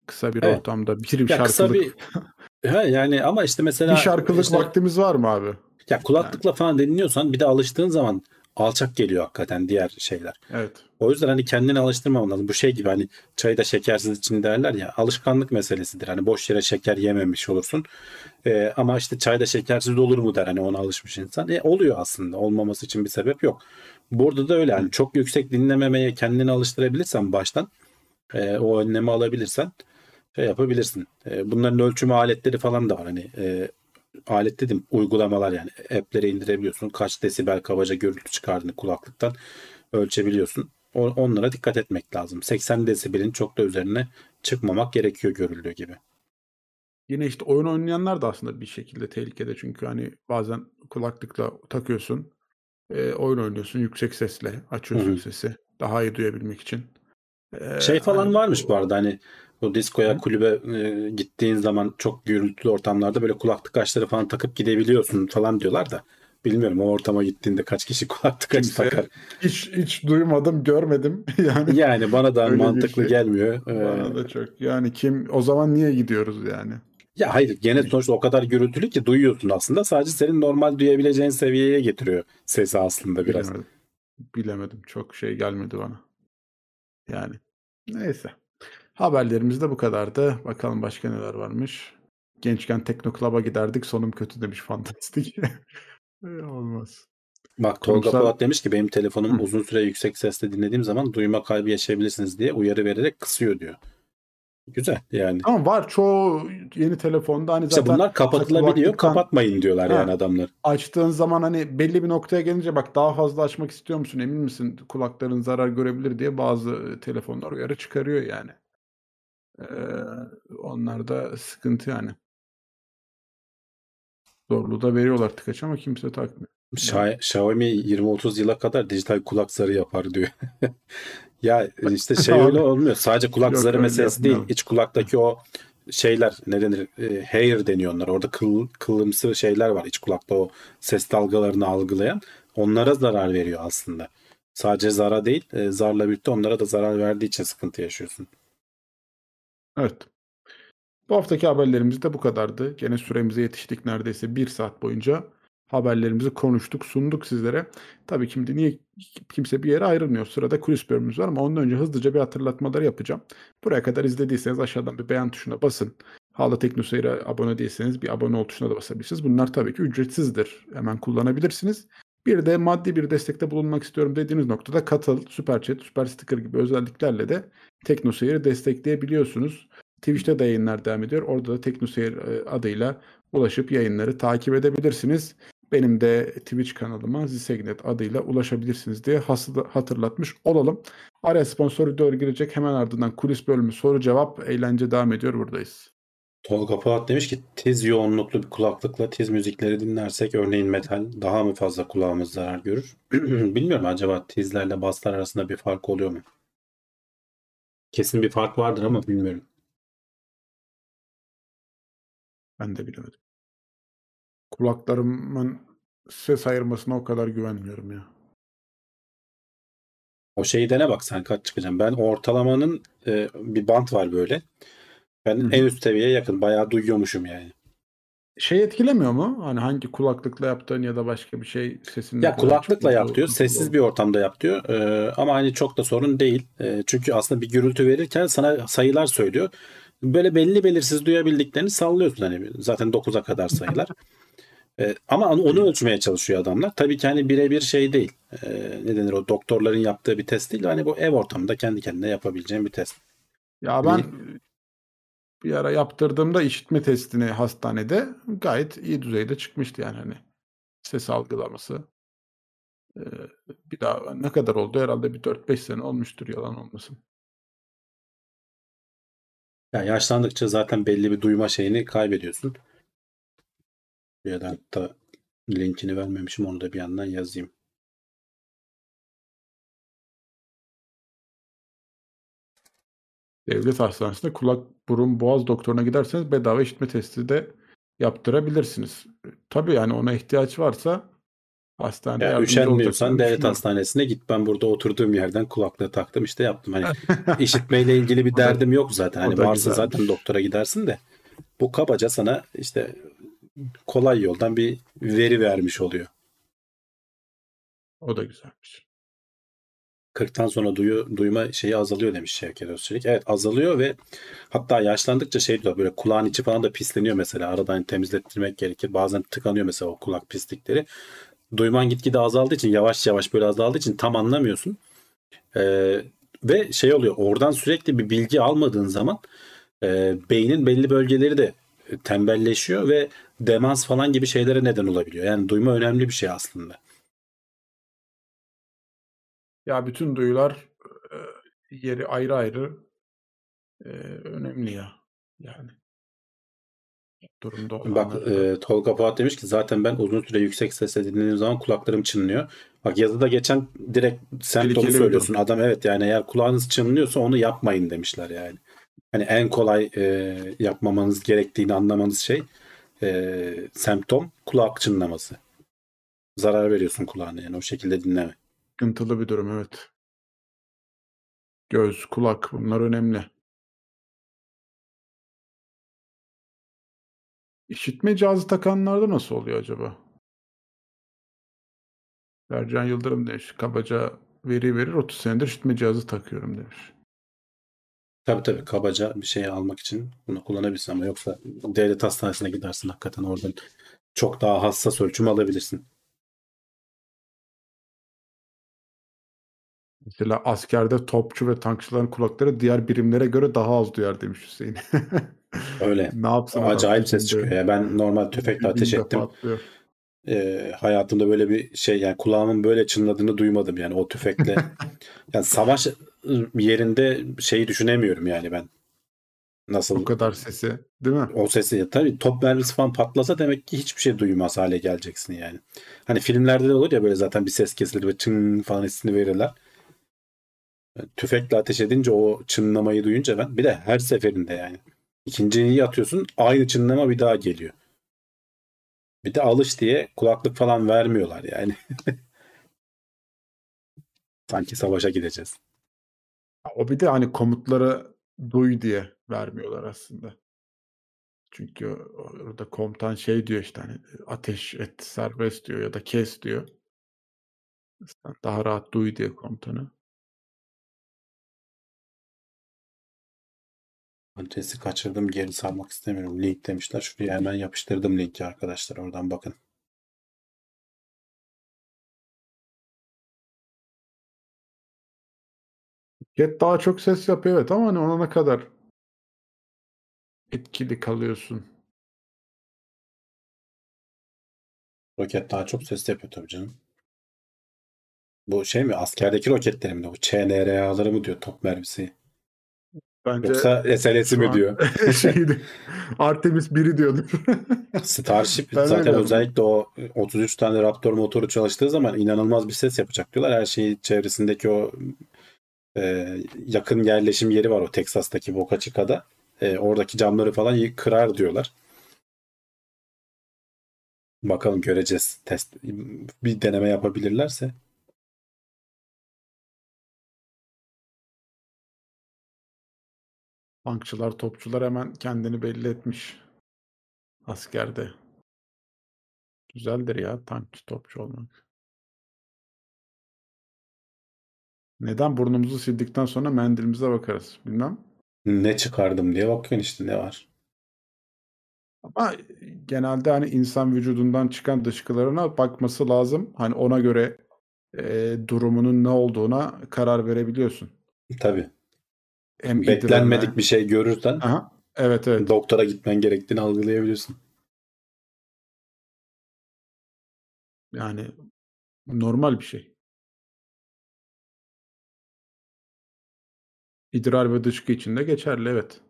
kısa bir Evet. ortamda bir Ya şarkılık kısa bir ha, yani ama işte mesela bir şarkılık işte- vaktimiz var mı abi? ya kulaklıkla falan dinliyorsan bir de alıştığın zaman alçak geliyor hakikaten diğer şeyler. Evet. O yüzden hani kendini alıştırmaman lazım. Bu şey gibi hani çayı da şekersiz için derler ya alışkanlık meselesidir. Hani boş yere şeker yememiş olursun. Ee, ama işte çayda şekersiz olur mu der hani ona alışmış insan. E, oluyor aslında. Olmaması için bir sebep yok. Burada da öyle hani çok yüksek dinlememeye kendini alıştırabilirsen baştan e, o önlemi alabilirsen şey yapabilirsin. E, bunların ölçümü aletleri falan da var. Hani e, alet dedim uygulamalar yani app'lere indirebiliyorsun. Kaç desibel kabaca gürültü çıkardığını kulaklıktan ölçebiliyorsun. O- onlara dikkat etmek lazım. 80 desibelin çok da üzerine çıkmamak gerekiyor görüldüğü gibi. Yine işte oyun oynayanlar da aslında bir şekilde tehlikede çünkü hani bazen kulaklıkla takıyorsun, e, oyun oynuyorsun yüksek sesle açıyorsun Hı hı. sesi daha iyi duyabilmek için. E, Şey falan hani varmış bu arada hani bu diskoya Hı. kulübe e, gittiğin zaman çok gürültülü ortamlarda böyle kulaklık açları falan takıp gidebiliyorsun falan diyorlar da bilmiyorum o ortama gittiğinde kaç kişi kulaklık açı Kimse- takar. hiç hiç duymadım, görmedim yani. Yani bana da Öyle bir mantıklı şey. gelmiyor. Ee, Bana da çok. Yani kim o zaman niye gidiyoruz yani? Ya hayır gene sonuçta o kadar gürültülü ki duyuyorsun aslında. Sadece senin normal duyabileceğin seviyeye getiriyor sesi aslında biraz. Bilemedim. Bilemedim. Çok şey gelmedi bana. Yani neyse. Haberlerimiz de bu kadardı. Bakalım başka neler varmış. Gençken Tekno Club'a giderdik. Sonum kötü demiş fantastik. Ee, Olmaz. Bak Tolga Kurumsal- Polat demiş ki benim telefonum uzun süre yüksek sesle dinlediğim zaman duyma kaybı yaşayabilirsiniz diye uyarı vererek kısıyor diyor. Güzel yani. Ama var çoğu yeni telefonda hani İşte zaten bunlar kapatılabiliyor. Kapatmayın diyorlar Ha. yani adamlar. açtığın zaman hani belli bir noktaya gelince bak daha fazla açmak istiyor musun emin misin kulakların zarar görebilir diye bazı e, telefonlar uyarı çıkarıyor yani. Ee, onlar da sıkıntı yani. Zorluğu da veriyorlar tıkaç ama kimse takmıyor. Şa- Xiaomi 20-30 yıla kadar dijital kulak zarı yapar diyor. ya işte şey öyle olmuyor. Sadece kulak Yok, zarı meselesi değil. yapmayalım. İç kulaktaki o şeyler ne denir? E, hair deniyor onlar. Orada kıl, kılımsı şeyler var iç kulakta o ses dalgalarını algılayan. Onlara zarar veriyor aslında. Sadece zara değil, e, zarla birlikte onlara da zarar verdiği için sıkıntı yaşıyorsun. Evet. Bu haftaki haberlerimiz de bu kadardı. Gene süremize yetiştik neredeyse bir saat boyunca. Haberlerimizi konuştuk, sunduk sizlere. Tabii şimdi niye kimse bir yere ayrılmıyor. Sırada kulis bölümümüz var ama ondan önce hızlıca bir hatırlatmaları yapacağım. Buraya kadar izlediyseniz aşağıdan bir beğen tuşuna basın. Hala Teknoseyir'e abone değilseniz bir abone ol tuşuna da basabilirsiniz. Bunlar tabii ki ücretsizdir. Hemen kullanabilirsiniz. Bir de maddi bir destekte bulunmak istiyorum dediğiniz noktada katıl, süper chat, süper sticker gibi özelliklerle de Teknoseyir'i destekleyebiliyorsunuz. Twitch'te de yayınlar devam ediyor. Orada da Teknoseyir e, adıyla ulaşıp yayınları takip edebilirsiniz. Benim de Twitch kanalıma Zisegnet adıyla ulaşabilirsiniz diye hatırlatmış olalım. Araya sponsor videoları girecek. Hemen ardından kulis bölümü soru cevap eğlence devam ediyor. Buradayız. Tolga Polat demiş ki tiz yoğunluklu bir kulaklıkla tiz müzikleri dinlersek örneğin metal daha mı fazla kulağımız zarar görür? Bilmiyorum acaba tizlerle baslar arasında bir fark oluyor mu? Kesin bir fark vardır ama bilmiyorum. Ben de bilemedim. Kulaklarımın ses ayırmasına o kadar güvenmiyorum ya. O şeyi dene bak sen kaç çıkacaksın. Ben ortalamanın e, bir bant var böyle. Ben Hı en üst seviyeye yakın. Bayağı duyuyormuşum yani. Şey etkilemiyor mu? Hani hangi kulaklıkla yaptığın ya da başka bir şey sesini Ya kulaklıkla yap diyor. Sessiz bir ortamda yap diyor. Ee, ama hani çok da sorun değil. Ee, çünkü aslında bir gürültü verirken sana sayılar söylüyor. Böyle belli belirsiz duyabildiklerini sallıyorsun. Hani zaten 9'a kadar sayılar. Ee, ama onu, ölçmeye çalışıyor adamlar. Tabii ki hani birebir şey değil. Ee, ne denir o doktorların yaptığı bir test değil. Hani bu ev ortamında kendi kendine yapabileceğin bir test. Ya ben bir ara yaptırdığımda işitme testini hastanede gayet iyi düzeyde çıkmıştı yani hani ses algılaması. Ee, bir daha ne kadar oldu? Herhalde bir 4-5 sene olmuştur yalan olmasın. Ya yaşlandıkça zaten belli bir duyma şeyini kaybediyorsun. Ya da hatta linkini vermemişim onu da bir yandan yazayım. Devlet hastanesinde kulak, burun, boğaz doktoruna giderseniz bedava işitme testi de yaptırabilirsiniz. Tabii yani ona ihtiyaç varsa hastanede Ya üşenmiyorsan devlet hastanesine git. Ben burada oturduğum yerden kulaklığı taktım işte yaptım. Hani işitmeyle ilgili bir derdim yok zaten. Hani varsa güzelmiş. zaten doktora gidersin de. Bu kabaca sana işte kolay yoldan bir veri vermiş oluyor. O da güzelmiş. 40'tan sonra duyu, duyma şeyi azalıyor demiş Şevket Özçelik. Evet azalıyor ve hatta yaşlandıkça şey diyor böyle kulağın içi falan da pisleniyor mesela. Aradan temizlettirmek gerekir. Bazen tıkanıyor mesela o kulak pislikleri. Duyman gitgide azaldığı için yavaş yavaş böyle azaldığı için tam anlamıyorsun. Ee, ve şey oluyor oradan sürekli bir bilgi almadığın zaman e, beynin belli bölgeleri de tembelleşiyor ve demans falan gibi şeylere neden olabiliyor. Yani duyma önemli bir şey aslında. Ya bütün duyular e, yeri ayrı ayrı e, önemli ya. Yani durumda Bak olanları da. e, Tolga Polat demiş ki zaten ben uzun süre yüksek sesle dinlediğim zaman kulaklarım çınlıyor. Bak yazıda geçen direkt Tehlikeli bir söylüyorsun. Adam evet yani eğer kulağınız çınlıyorsa onu yapmayın demişler yani. Hani en kolay e, yapmamanız gerektiğini anlamanız şey e, semptom kulak çınlaması. Zarar veriyorsun kulağına yani o şekilde dinleme. Sıkıntılı bir durum evet. Göz, kulak bunlar önemli. İşitme cihazı takanlarda nasıl oluyor acaba? Ercan Yıldırım demiş. Kabaca veri verir 30 senedir işitme cihazı takıyorum demiş. Tabii tabii kabaca bir şey almak için bunu kullanabilirsin ama yoksa devlet hastanesine gidersin hakikaten oradan çok daha hassas ölçüm alabilirsin. Mesela askerde topçu ve tankçıların kulakları diğer birimlere göre daha az duyar demiş Hüseyin. Öyle. ne yapsın? Acayip ses çıkıyor. Ya ben normal tüfekle ateş ettim. Ee, hayatımda böyle bir şey yani kulağımın böyle çınladığını duymadım yani o tüfekle. yani savaş yerinde şeyi düşünemiyorum yani ben. Nasıl Bu kadar sesi değil mi? o sesi tabii top mermisi falan patlasa demek ki hiçbir şey duymaz hale geleceksin yani. Hani filmlerde de olur ya böyle zaten bir ses kesilir ve çın falan hissini verirler. Tüfekle ateş edince o çınlamayı duyunca ben bir de her seferinde yani. İkinciyi atıyorsun aynı çınlama bir daha geliyor. Bir de alış diye kulaklık falan vermiyorlar yani. Sanki savaşa gideceğiz. O bir de hani komutları duy diye vermiyorlar aslında. Çünkü orada komutan şey diyor işte hani ateş et serbest diyor ya da kes diyor. Sen daha rahat duy diye komutanı. Adresi kaçırdım geri salmak istemiyorum. Link demişler. Şuraya hemen yapıştırdım linki arkadaşlar. Oradan bakın. Jet daha çok ses yapıyor evet ama hani ona ne kadar etkili kalıyorsun. Roket daha çok ses yapıyor tabii canım. Bu şey mi? Askerdeki roketlerim de bu ÇNRA'ları mı diyor top mermisi? Bence Yoksa SLS'i mi diyor? şeydi, Artemis 1'i diyordur. Starship Ben zaten özellikle o 33 tane Raptor motoru çalıştığı zaman inanılmaz bir ses yapacak diyorlar. Her şeyi çevresindeki o e, yakın yerleşim yeri var o Teksas'taki Boca Chica'da. E, oradaki camları falan kırar diyorlar. Bakalım göreceğiz. Test bir deneme yapabilirlerse. Tankçılar, topçular hemen kendini belli etmiş askerde. Güzeldir ya tankçı, topçu olmak. Neden burnumuzu sildikten sonra mendilimize bakarız? Bilmem. Ne çıkardım diye bakıyorsun işte ne var. Ama genelde hani insan vücudundan çıkan dışkılarına bakması lazım. Hani ona göre e, durumunun ne olduğuna karar verebiliyorsun. Tabii. Hem Beklenmedik idrarına- bir şey görürsen Aha, evet evet. doktora gitmen gerektiğini algılayabiliyorsun. Yani normal bir şey. İdrar ve dışkı için de geçerli evet.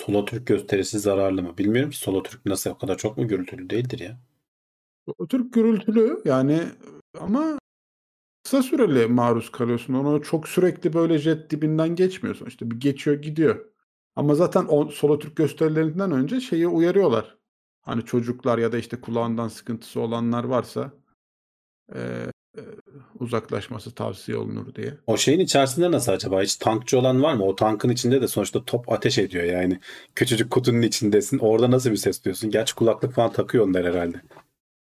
Solatürk gösterisi zararlı mı? Bilmiyorum ki Solatürk nasıl o kadar çok mu gürültülü değildir ya. Solatürk gürültülü yani ama kısa süreli maruz kalıyorsun. Onu çok sürekli böyle jet dibinden geçmiyorsun. İşte bir geçiyor gidiyor. Ama zaten o Solatürk gösterilerinden önce şeyi uyarıyorlar. Hani çocuklar ya da işte kulağından sıkıntısı olanlar varsa e, uzaklaşması tavsiye olunur diye. O şeyin içerisinde nasıl acaba? Hiç tankçı olan var mı? O tankın içinde de sonuçta top ateş ediyor yani. Küçücük kutunun içindesin. Orada nasıl bir ses duyuyorsun? Gerçi kulaklık falan takıyor onlar herhalde.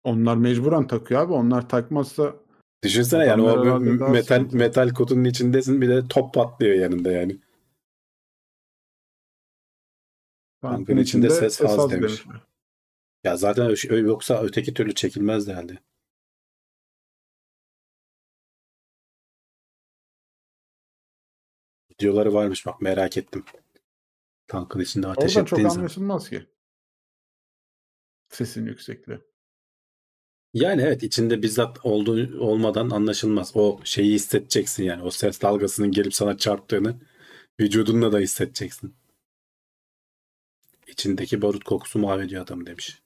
Onlar mecburen takıyor abi. Onlar takmazsa Düşünsene yani o metal sıkıntı. metal kutunun içindesin bir de top patlıyor yanında yani. tankın içinde içinde ses az demiş. demişler. Ya zaten yoksa öteki türlü çekilmezdi herhalde. Videoları varmış bak merak ettim. Tankın içinde ateş Oradan çok ettiğin zaman. anlaşılmaz ki. Sesin yüksekliği. Yani evet içinde bizzat olduğu olmadan anlaşılmaz. O şeyi hissedeceksin yani. O ses dalgasının gelip sana çarptığını vücudunla da hissedeceksin. İçindeki barut kokusu mahvediyor adam demiş.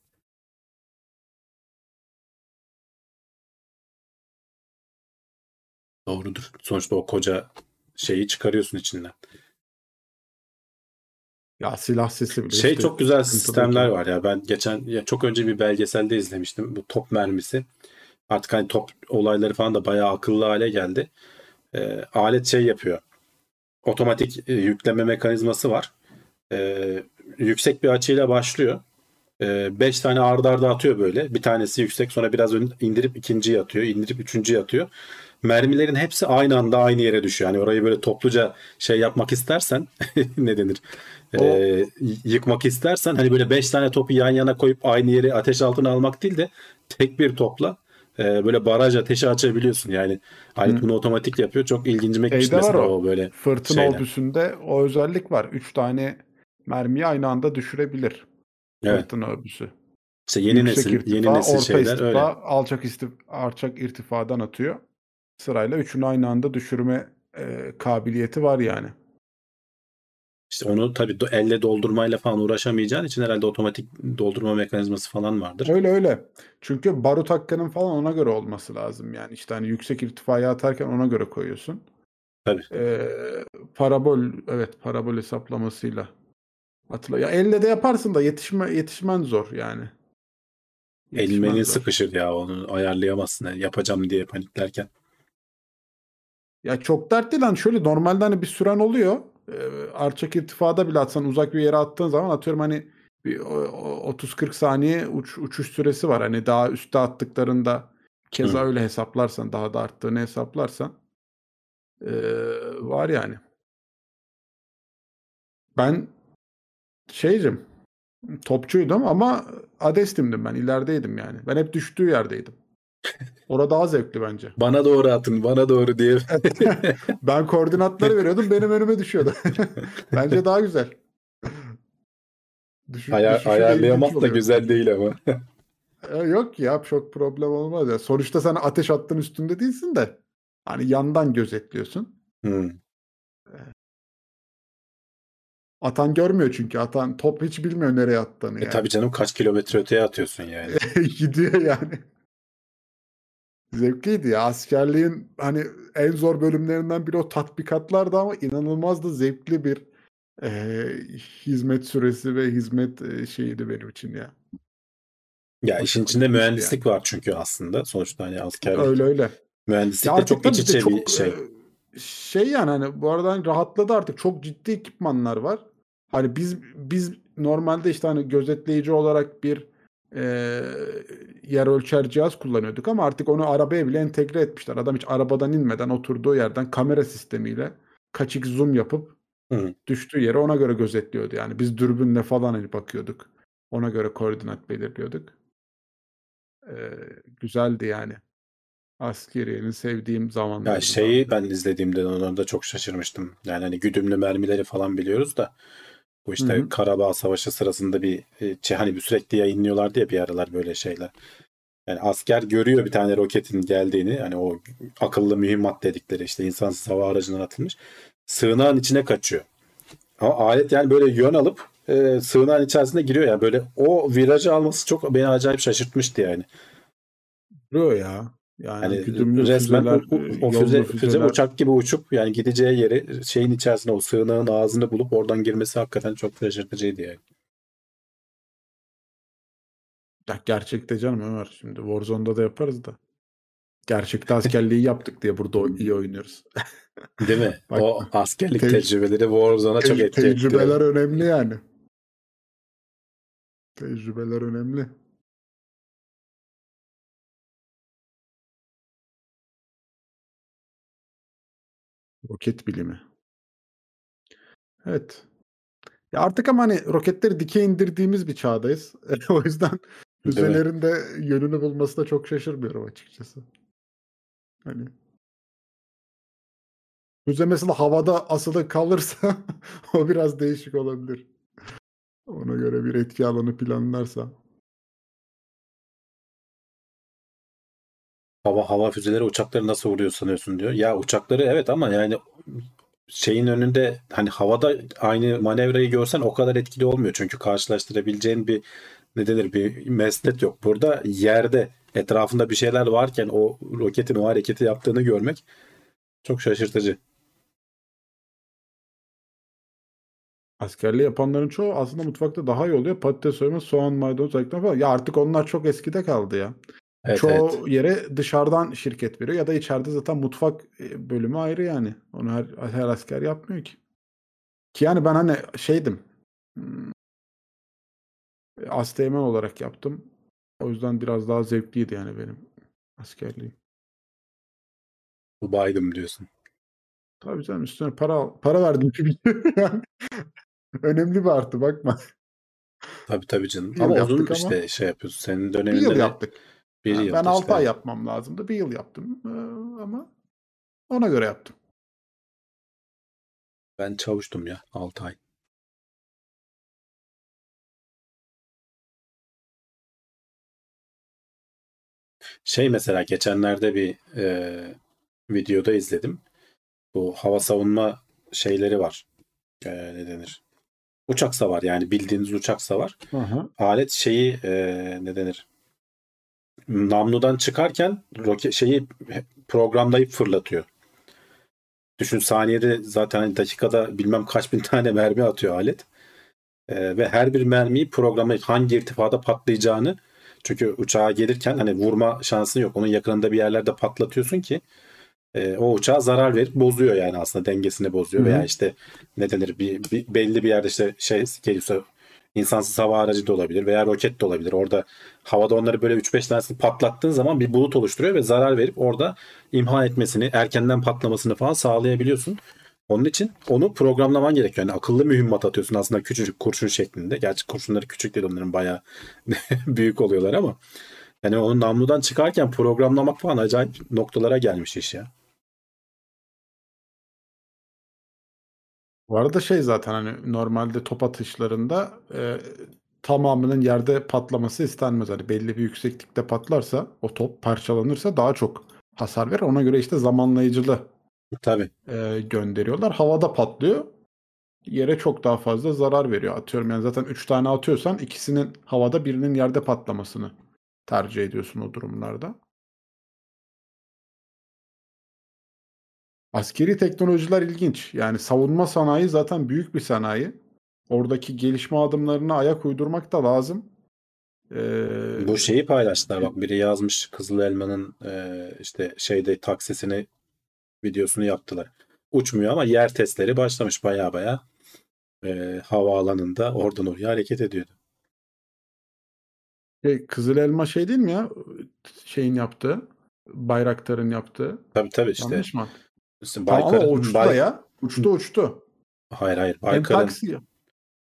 Doğrudur. Sonuçta o koca şeyi çıkarıyorsun içinden. Ya silah sesi bile Şey işte çok güzel sistemler var ya. Ben geçen ya çok önce bir belgeselde izlemiştim. Bu top mermisi. Artık hani top olayları falan da bayağı akıllı hale geldi. Ee, alet şey yapıyor. Otomatik e, yükleme mekanizması var. Ee, yüksek bir açıyla başlıyor. 5 tane arda arda atıyor böyle. Bir tanesi yüksek sonra biraz indirip ikinciyi atıyor. indirip üçüncüyü atıyor. Mermilerin hepsi aynı anda aynı yere düşüyor. Yani orayı böyle topluca şey yapmak istersen ne denir? Ee, y- yıkmak istersen hani böyle 5 tane topu yan yana koyup aynı yere ateş altına almak değil de tek bir topla e, böyle baraj ateşi açabiliyorsun. Yani Hı. bunu otomatik yapıyor. Çok ilgincime gitmişti mesela o. o böyle. Fırtına şeyler. obüsünde o özellik var. Üç tane mermiyi aynı anda düşürebilir. Evet. Fırtına obüsü. İşte yeni Yüksek nesil irtifa, yeni nesil orta şeyler istirfa, öyle. alçak istif alçak irtifadan atıyor. Sırayla üçünü aynı anda düşürme e, kabiliyeti var yani. İşte onu tabii elle doldurmayla falan uğraşamayacağın için herhalde otomatik doldurma mekanizması falan vardır. Öyle öyle. Çünkü barut hakkının falan ona göre olması lazım. Yani işte hani yüksek irtifaya atarken ona göre koyuyorsun. Tabii. Ee, parabol evet parabol hesaplamasıyla atla. Ya elle de yaparsın da yetişme yetişmen zor yani. Yetişmen elin zor. sıkışır ya onu ayarlayamazsın. Yani yapacağım diye paniklerken. Ya çok dert değil. Hani şöyle normalde hani bir süren oluyor. Ee, alçak irtifada bile atsan uzak bir yere attığın zaman atıyorum hani bir o- o- 30-40 saniye uç, uçuş süresi var. Hani daha üstte attıklarında keza Hı. öyle hesaplarsan daha da arttığını hesaplarsan ee, var yani. Ben şeycim topçuydum ama adestimdim ben. ilerideydim yani. Ben hep düştüğü yerdeydim. Orada daha zevkli bence. Bana doğru atın, bana doğru diye. Ben koordinatları veriyordum benim önüme düşüyordu. Bence daha güzel. Düşün, de ayarlayamak da oluyor. güzel değil ama. E, Yok ya çok problem olmaz ya. Sonuçta sen ateş attığın üstünde değilsin de hani yandan gözetliyorsun. Hmm. Atan görmüyor çünkü atan top hiç bilmiyor nereye attığını E yani. tabii canım kaç kilometre öteye atıyorsun yani. Gidiyor yani. Zevkliydi ya. Askerliğin hani en zor bölümlerinden biri o tatbikatlardı ama inanılmaz da zevkli bir e, hizmet süresi ve hizmet e, şeyiydi benim için ya. Ya işin içinde mühendislik var çünkü aslında. Sonuçta hani askerlik. Öyle öyle. Mühendislik de çok iç içe bir şey. şey yani hani bu arada hani rahatladı artık çok ciddi ekipmanlar var. Hani biz biz normalde işte hani gözetleyici olarak bir e, yer ölçer cihaz kullanıyorduk ama artık onu arabaya bile entegre etmişler. Adam hiç arabadan inmeden oturduğu yerden kamera sistemiyle kaçık zoom yapıp Hı. düştüğü yere ona göre gözetliyordu. Yani biz dürbünle falan hani bakıyorduk. Ona göre koordinat belirliyorduk. E, güzeldi yani. Askeriyenin sevdiğim zamanlardı. Ya şeyi ben izlediğimde onlarda çok şaşırmıştım. Yani hani güdümlü mermileri falan biliyoruz da bu işte Hı hı. Karabağ Savaşı sırasında bir şey, hani bir sürekli yayınlıyorlardı ya bir aralar böyle şeyler. Yani asker görüyor bir tane roketin geldiğini hani o akıllı mühimmat dedikleri işte insansız hava aracından atılmış. Sığınağın içine kaçıyor. Ama alet yani böyle yön alıp e, sığınağın içerisinde giriyor ya böyle o virajı alması çok beni acayip şaşırtmıştı yani. Duruyor ya. Yani güdümlü resmen füzeler, o, e, o füze, füze füzeler. uçak gibi uçup yani gideceği yeri şeyin içerisine o sığınağın ağzını bulup oradan girmesi hakikaten çok şaşırtıcıydı yani. Ya gerçekte canım Ömer. Şimdi Warzone'da da yaparız da. Gerçekte askerliği yaptık diye burada iyi oynuyoruz. Değil mi? Bak- o askerlik Tec- tecrübeleri Warzone'a çok Te- etki etti. Tecrübeler önemli yani. Tecrübeler önemli. Roket bilimi. Evet. Ya artık ama hani roketleri dikey indirdiğimiz bir çağdayız. o yüzden füzelerin de yönünü bulmasına çok şaşırmıyorum açıkçası. Hani füze mesela havada asılı kalırsa o biraz değişik olabilir. Ona göre bir etki alanı planlarsa. Hava hava füzeleri uçakları nasıl vuruyor sanıyorsun diyor. Ya uçakları evet ama yani şeyin önünde hani havada aynı manevrayı görsen o kadar etkili olmuyor. Çünkü karşılaştırabileceğin bir ne denir bir mesnet yok. Burada yerde etrafında bir şeyler varken o roketin o hareketi yaptığını görmek çok şaşırtıcı. Askerliği yapanların çoğu aslında mutfakta daha iyi oluyor. Patates soyma, soğan, maydanoz ayıklama falan. Ya artık onlar çok eskide kaldı ya. Evet, Çoğu evet. yere dışarıdan şirket veriyor ya da içeride zaten mutfak e, bölümü ayrı yani. Onu her, her asker yapmıyor ki. Ki yani ben hani şeydim. hmm, Asteğmen olarak yaptım. O yüzden biraz daha zevkliydi yani benim askerliğim. Baydım diyorsun. Tabii canım üstüne para al- para verdim çünkü. Önemli bir artı bakma. Tabii tabii canım. Bir yıl Ama uzun ama. işte şey yapıyorsun. Senin Bir döneminde yıl de yaptık. Bir yıl ben 6 işte. ay yapmam lazımdı. Bir yıl yaptım. Ee, ama ona göre yaptım. Ben çavuştum ya 6 ay. Şey mesela geçenlerde bir e, videoda izledim. Bu hava savunma şeyleri var. E, ne denir? Uçak savar yani bildiğiniz uçak savar. Hı hı. Alet şeyi e, ne denir? Namludan çıkarken roket şeyi programlayıp fırlatıyor. Düşün saniyede zaten dakikada bilmem kaç bin tane mermi atıyor alet. Ee, ve her bir mermiyi programlayıp hangi irtifada patlayacağını çünkü uçağa gelirken hani vurma şansın yok. Onun yakınında bir yerlerde patlatıyorsun ki e, o uçağa zarar verip bozuyor yani aslında dengesini bozuyor. Hı hı. Veya işte ne denir bir, bir- belli bir yerde işte şey geliyorsa insansız hava aracı da olabilir veya roket de olabilir. Orada havada onları böyle 3-5 tanesini patlattığın zaman bir bulut oluşturuyor ve zarar verip orada imha etmesini, erkenden patlamasını falan sağlayabiliyorsun. Onun için onu programlaman gerekiyor. Yani akıllı mühimmat atıyorsun aslında küçücük kurşun şeklinde. Gerçi kurşunları küçük değil onların bayağı büyük oluyorlar ama yani onu namludan çıkarken programlamak falan acayip noktalara gelmiş iş ya. Bu arada şey zaten hani normalde top atışlarında e, tamamının yerde patlaması istenmez. Hani belli bir yükseklikte patlarsa o top parçalanırsa daha çok hasar verir. Ona göre işte zamanlayıcılı Tabii. e, gönderiyorlar. Havada patlıyor. Yere çok daha fazla zarar veriyor. Atıyorum yani zaten 3 tane atıyorsan ikisinin havada birinin yerde patlamasını tercih ediyorsun o durumlarda. Askeri teknolojiler ilginç. Yani savunma sanayi zaten büyük bir sanayi. Oradaki gelişme adımlarına ayak uydurmak da lazım. Ee, Bu şeyi paylaştılar bak biri yazmış Kızıl Elma'nın e, işte şeyde taksisini videosunu yaptılar. Uçmuyor ama yer testleri başlamış baya baya e, havaalanında oradan oraya hareket ediyordu. şey, Kızıl Elma şey değil mi ya? Şeyin yaptığı. Bayraktar'ın yaptığı. Tabii tabii işte. Yanlış mı? İşte Tamam ama Baykar'ın- uçtu Bay- da ya. Uçtu uçtu. Hayır hayır. Baykar'ın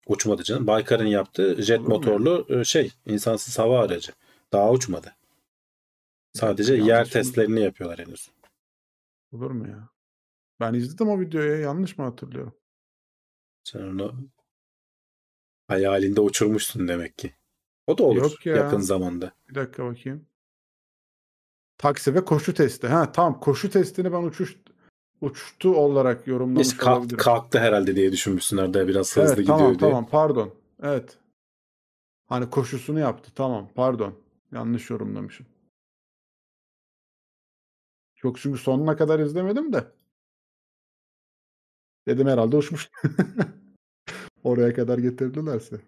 uçmadı canım. Baykar'ın yaptığı jet Olur motorlu e, şey insansız hava aracı. Daha uçmadı. Sadece Yanlış yer mı? testlerini yapıyorlar henüz. Olur mu ya? Ben izledim o videoyu. Yanlış mı hatırlıyorum? Sen onu hayalinde uçurmuşsun demek ki. O da olur Yok ya. yakın zamanda. Bir dakika bakayım. Taksi ve koşu testi. Ha tamam koşu testini ben uçuş uçtu olarak yorumlamış İşte kalk- olabilirim. kalktı herhalde diye düşünmüşsün orada biraz hızlı evet gidiyor tamam diye. tamam pardon. Evet. Hani koşusunu yaptı. Tamam. Pardon. Yanlış yorumlamışım. Çok çünkü sonuna kadar izlemedim de. Dedim herhalde uçmuş. Oraya kadar getirdilerse.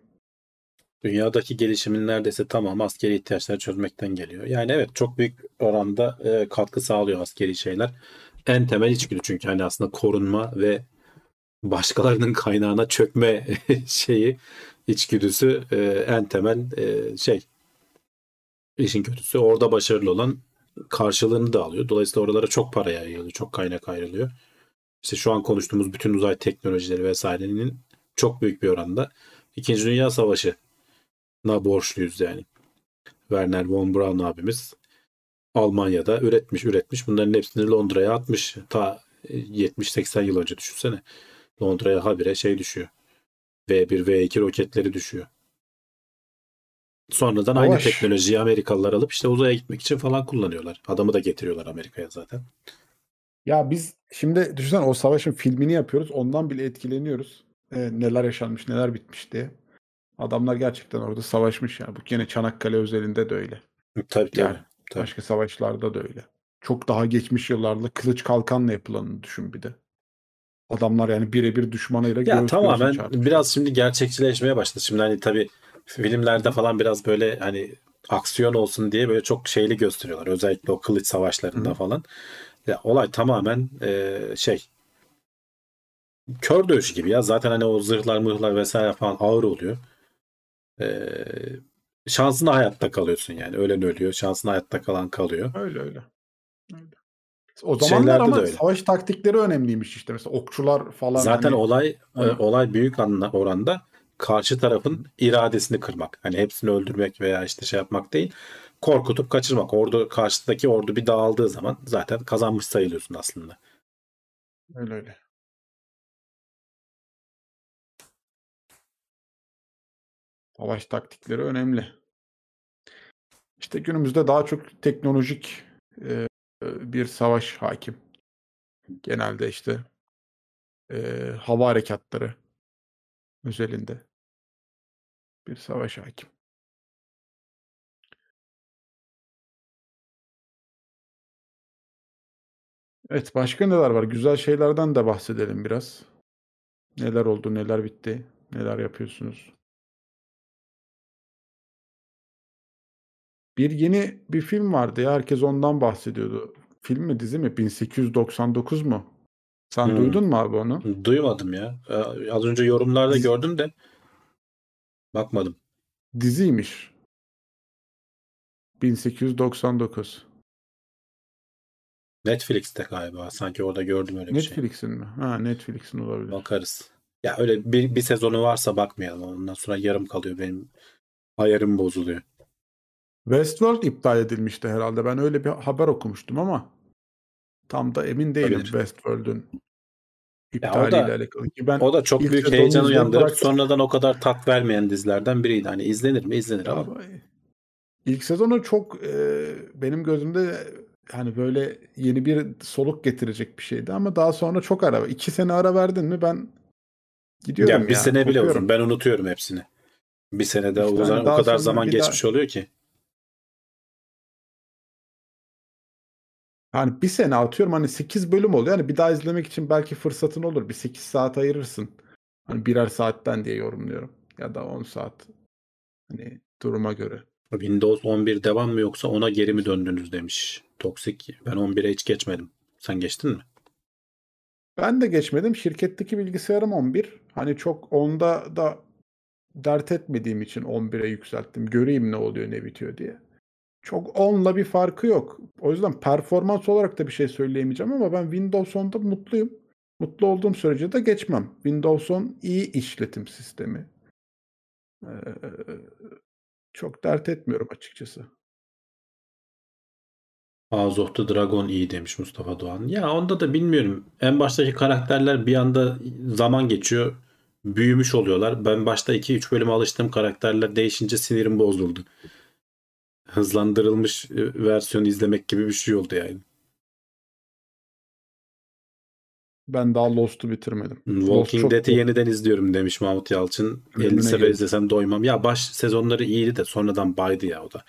Dünyadaki gelişimin neredeyse tamamı askeri ihtiyaçları çözmekten geliyor. Yani evet çok büyük oranda e, katkı sağlıyor askeri şeyler. En temel içgüdü çünkü hani aslında korunma ve başkalarının kaynağına çökme şeyi içgüdüsü e, en temel e, şey. İşin kötüsü orada başarılı olan karşılığını da alıyor. Dolayısıyla oralara çok para yayılıyor, çok kaynak ayrılıyor. İşte şu an konuştuğumuz bütün uzay teknolojileri vesairenin çok büyük bir oranda İkinci Dünya Savaşı na borçluyuz yani. Werner von Braun abimiz Almanya'da üretmiş üretmiş. Bunların hepsini Londra'ya atmış. Ta 70-80 yıl önce düşünsene. Londra'ya habire şey düşüyor. V1, V2 roketleri düşüyor. Sonradan aynı Savaş. teknolojiyi Amerikalılar alıp işte uzaya gitmek için falan kullanıyorlar. Adamı da getiriyorlar Amerika'ya zaten. Ya biz şimdi düşünsene o savaşın filmini yapıyoruz. Ondan bile etkileniyoruz. Ee, neler yaşanmış, neler bitmiş diye. Adamlar gerçekten orada savaşmış ya. Bu gene Çanakkale özelinde de öyle. Tabii tabii. Yani tabii. başka savaşlarda da öyle. Çok daha geçmiş yıllarda kılıç kalkanla yapılanını düşün bir de. Adamlar yani birebir düşmanıyla Ya tamamen biraz şimdi gerçekçileşmeye başladı. Şimdi hani tabii filmlerde falan biraz böyle hani aksiyon olsun diye böyle çok şeyli gösteriyorlar. Özellikle o kılıç savaşlarında Hı. falan. Ya olay tamamen e, şey kör dövüşü gibi ya. Zaten hani o zırhlar mıhlar vesaire falan ağır oluyor. E, şansına hayatta kalıyorsun yani. Ölen ölüyor. Şansına hayatta kalan kalıyor. Öyle öyle. öyle. O Şeylerde zamanlar ama de öyle. savaş taktikleri önemliymiş işte. Mesela okçular falan. Zaten hani- olay e, olay büyük oranda karşı tarafın iradesini kırmak. Hani hepsini öldürmek veya işte şey yapmak değil. Korkutup kaçırmak. Ordu karşıdaki ordu bir dağıldığı zaman zaten kazanmış sayılıyorsun aslında. Öyle öyle. Savaş taktikleri önemli. İşte günümüzde daha çok teknolojik e, bir savaş hakim. Genelde işte e, hava harekatları özelinde bir savaş hakim. Evet, başka neler var? Güzel şeylerden de bahsedelim biraz. Neler oldu, neler bitti, neler yapıyorsunuz? Bir yeni bir film vardı ya, herkes ondan bahsediyordu. Film mi, dizi mi? 1899 mu? Sen Hmm. duydun mu abi onu? Duymadım ya. E, Az önce yorumlarda Dizi- gördüm de bakmadım. Diziymiş. 1899. Netflix'te galiba. Sanki orada gördüm öyle bir şey. Netflix'in mi? Ha, Netflix'in olabilir. Bakarız. Ya öyle bir, bir sezonu varsa bakmayalım. Ondan sonra yarım kalıyor. Benim ayarım bozuluyor. Westworld iptal edilmişti herhalde. Ben öyle bir haber okumuştum ama tam da emin değilim Olabilir. Westworld'ün o iptaliyle da- alakalı. Ki ben O da çok büyük heyecan uyandırıp bıraktım. sonradan o kadar tat vermeyen dizilerden biriydi. Hani izlenir mi? İzlenir ama Ama ilk sezonu çok e, benim gözümde hani böyle yeni bir soluk getirecek bir şeydi ama daha sonra çok ara. iki sene ara verdin mi ben gidiyorum ya bir ya, sene bile uzun. Ben unutuyorum hepsini. Bir senede İşte o, hani o kadar zaman bir daha- geçmiş oluyor ki. Hani bir sene atıyorum hani 8 bölüm oluyor. Hani bir daha izlemek için belki fırsatın olur. Bir 8 saat ayırırsın. Hani birer saatten diye yorumluyorum. Ya da 10 saat. Hani duruma göre. Windows 11 devam mı yoksa ona geri mi döndünüz demiş. Toksik. Ben 11'e hiç geçmedim. Sen geçtin mi? Ben de geçmedim. Şirketteki bilgisayarım 11. Hani çok onda da dert etmediğim için 11'e yükselttim. Göreyim ne oluyor ne bitiyor diye. Çok 10'la bir farkı yok. O yüzden performans olarak da bir şey söyleyemeyeceğim ama ben Windows 10'da mutluyum. Mutlu olduğum sürece de geçmem. Windows 10 iyi işletim sistemi. Ee, çok dert etmiyorum açıkçası. House of the Dragon iyi demiş Mustafa Doğan. Ya onda da bilmiyorum. En baştaki karakterler bir anda zaman geçiyor. Büyümüş oluyorlar. Ben başta 2-3 bölüme alıştığım karakterler değişince sinirim bozuldu. Hızlandırılmış e, versiyonu izlemek gibi bir şey oldu yani. Ben daha Lost'u bitirmedim. Lost Walking çok Dead'i iyi. yeniden izliyorum demiş Mahmut Yalçın. Bölümüne 50 sefer izlesem doymam. Ya baş sezonları iyiydi de sonradan baydı ya o da.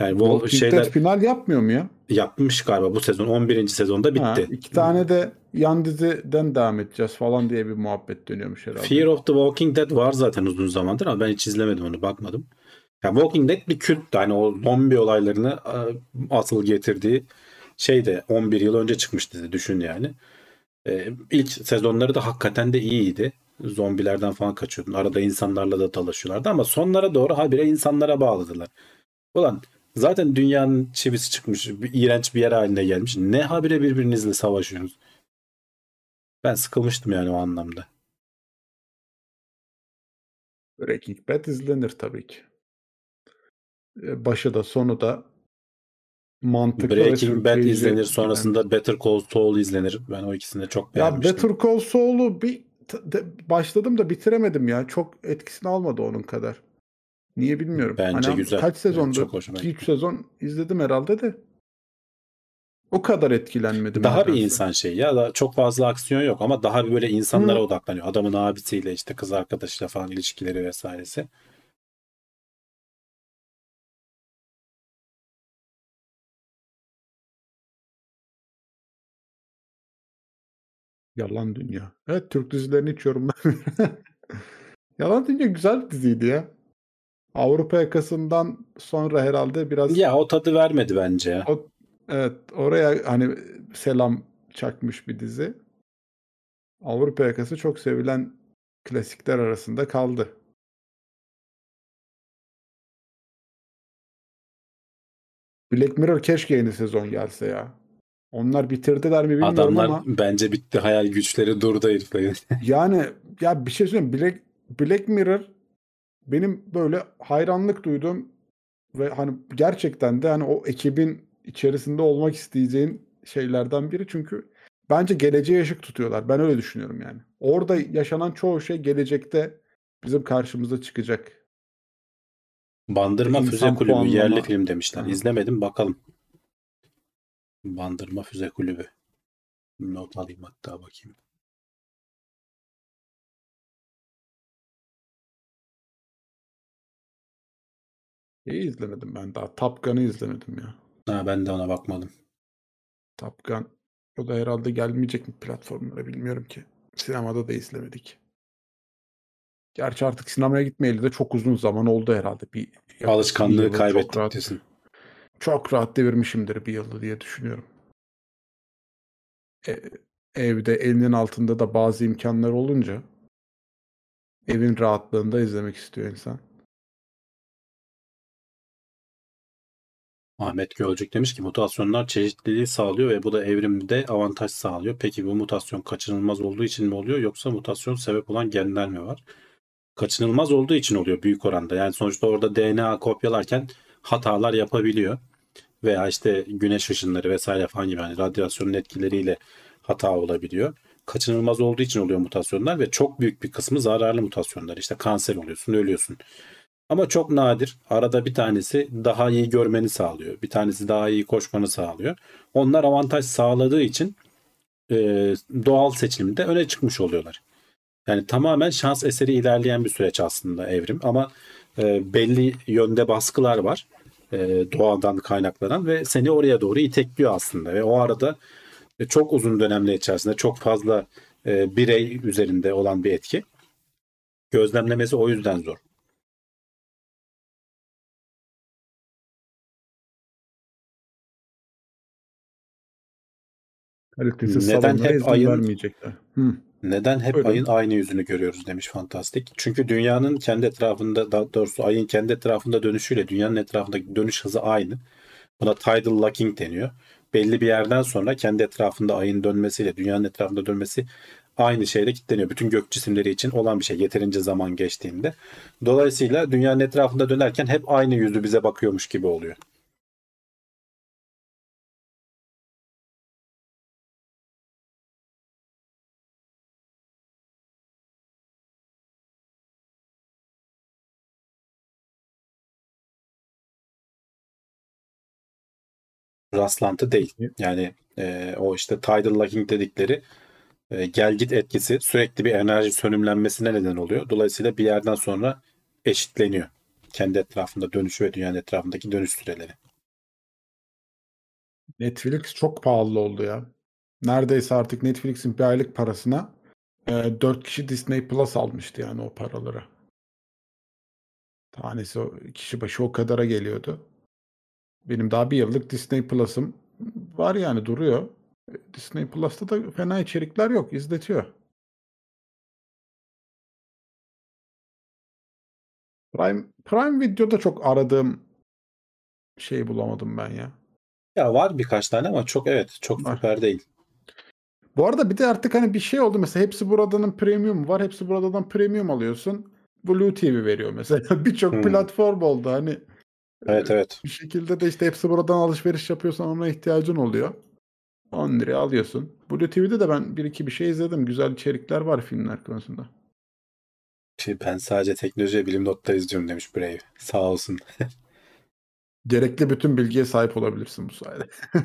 Yani Walking şeyler Dead final yapmıyor mu ya? yapmış galiba bu sezon 11. sezonda bitti. Ha, iki tane de yan diziden devam edeceğiz falan diye bir muhabbet dönüyormuş herhalde. Fear of the Walking Dead var zaten uzun zamandır ama ben hiç izlemedim onu bakmadım. Ya Walking Dead bir kült hani o zombi olaylarını e, asıl getirdiği şey de 11 yıl önce çıkmış dizi düşün yani. E, ilk sezonları da hakikaten de iyiydi. Zombilerden falan kaçıyordun. Arada insanlarla da dalaşıyorlardı ama sonlara doğru habire insanlara bağladılar. Ulan zaten dünyanın çivisi çıkmış. Bir, iğrenç bir yer haline gelmiş. Ne habire birbirinizle savaşıyorsunuz? Ben sıkılmıştım yani o anlamda. Breaking Bad izlenir tabii ki. Ee, Başı da sonu da mantıklı Breaking Bad izlenir sonrasında Better Call Saul izlenir. Ben o ikisini de çok Ya beğenmiştim. Better Call Saul'u bir de- başladım da bitiremedim ya. Çok etkisini almadı onun kadar. Niye bilmiyorum. Bence Hani güzel. Kaç sezondu? 2-3 gitti. sezon izledim herhalde de. O kadar etkilenmedim. Daha bir insan şey ya da çok fazla aksiyon yok ama daha bir böyle insanlara Hı. odaklanıyor. Adamın abisiyle işte kız arkadaşıyla falan ilişkileri vesairesi. Yalan Dünya. Evet Türk dizilerini hiç yorumlamıyorum. Yalan Dünya güzel diziydi ya. Avrupa yakasından sonra herhalde biraz Ya o tadı vermedi bence ya. o, evet oraya hani selam çakmış bir dizi. Avrupa yakası çok sevilen klasikler arasında kaldı. Black Mirror keşke yeni sezon gelse ya. Onlar bitirdiler mi bilmiyorum Adamlar ama bence bitti hayal güçleri durdu heriflerin. Yani ya bir şey söyleyeyim. Black, Black Mirror benim böyle hayranlık duyduğum ve hani gerçekten de hani o ekibin içerisinde olmak isteyeceğin şeylerden biri çünkü bence geleceğe ışık tutuyorlar. Ben öyle düşünüyorum yani. Orada yaşanan çoğu şey gelecekte bizim karşımıza çıkacak. Bandırma İnsan Füze Kulübü puanlama. yerli film demişler. Hı. İzlemedim bakalım. Bandırma Füze Kulübü. Not alayım hatta bakayım. İyi izlemedim ben daha. Top Gun'ı izlemedim ya. Ha, ben de ona bakmadım. Top Gun. O da herhalde gelmeyecek mi platformlara bilmiyorum ki. Sinemada da izlemedik. Gerçi artık sinemaya gitmeyeli de çok uzun zaman oldu herhalde. Bir Alışkanlığı kaybettik diyorsun. Çok rahat devirmişimdir bir yılı diye düşünüyorum. E, evde elinin altında da bazı imkanlar olunca evin rahatlığında izlemek istiyor insan. Ahmet Gölcük demiş ki mutasyonlar çeşitliliği sağlıyor ve bu da evrimde avantaj sağlıyor. Peki bu mutasyon kaçınılmaz olduğu için mi oluyor yoksa mutasyon sebep olan genler mi var? Kaçınılmaz olduğu için oluyor büyük oranda. Yani sonuçta orada DNA kopyalarken hatalar yapabiliyor. Veya işte güneş ışınları vesaire falan gibi hani radyasyonun etkileriyle hata olabiliyor. Kaçınılmaz olduğu için oluyor mutasyonlar ve çok büyük bir kısmı zararlı mutasyonlar. İşte kanser oluyorsun, ölüyorsun. Ama çok nadir. Arada bir tanesi daha iyi görmeni sağlıyor. Bir tanesi daha iyi koşmanı sağlıyor. Onlar avantaj sağladığı için e, doğal seçilimde öne çıkmış oluyorlar. Yani tamamen şans eseri ilerleyen bir süreç aslında evrim. Ama e, belli yönde baskılar var. E, doğadan kaynaklanan ve seni oraya doğru itekliyor aslında. Ve o arada e, çok uzun dönemler içerisinde çok fazla e, birey üzerinde olan bir etki. Gözlemlemesi o yüzden zor. Neden hep ayın- vermeyecekler. Hı. Neden hep Buyurun. ayın aynı yüzünü görüyoruz demiş Fantastik. Çünkü dünyanın kendi etrafında daha doğrusu ayın kendi etrafında dönüşüyle dünyanın etrafındaki dönüş hızı aynı. Buna tidal locking deniyor. Belli bir yerden sonra kendi etrafında ayın dönmesiyle dünyanın etrafında dönmesi aynı şeyle kilitleniyor. Bütün gök cisimleri için olan bir şey yeterince zaman geçtiğinde. Dolayısıyla dünyanın etrafında dönerken hep aynı yüzü bize bakıyormuş gibi oluyor. Rastlantı değil. Yani e, o işte tidal locking dedikleri e, gel git etkisi sürekli bir enerji sönümlenmesine neden oluyor. Dolayısıyla bir yerden sonra eşitleniyor. Kendi etrafında dönüşü ve dünyanın etrafındaki dönüş süreleri. Netflix çok pahalı oldu ya. Neredeyse artık Netflix'in bir aylık parasına e, 4 kişi Disney Plus almıştı yani o paraları. Tanesi kişi başı o kadara geliyordu. Benim daha bir yıllık Disney Plus'ım var yani duruyor. Disney Plus'ta da fena içerikler yok. izletiyor. Prime, Prime Video'da çok aradığım şey bulamadım ben ya. Ya var birkaç tane ama çok evet çok Var. süper değil. Bu arada bir de artık hani bir şey oldu mesela hepsi buradanın premium var. Hepsi buradan premium alıyorsun. Blue TV veriyor mesela. Birçok Hmm. platform oldu hani. Evet evet. Bir şekilde de işte hepsi buradan alışveriş yapıyorsan ona ihtiyacın oluyor. 10 liraya alıyorsun. Blue TV'de de ben bir iki bir şey izledim. Güzel içerikler var filmler konusunda. Şey, ben sadece teknoloji ve bilim notları izliyorum demiş Brave. Sağ olsun. Gerekli bütün bilgiye sahip olabilirsin bu sayede.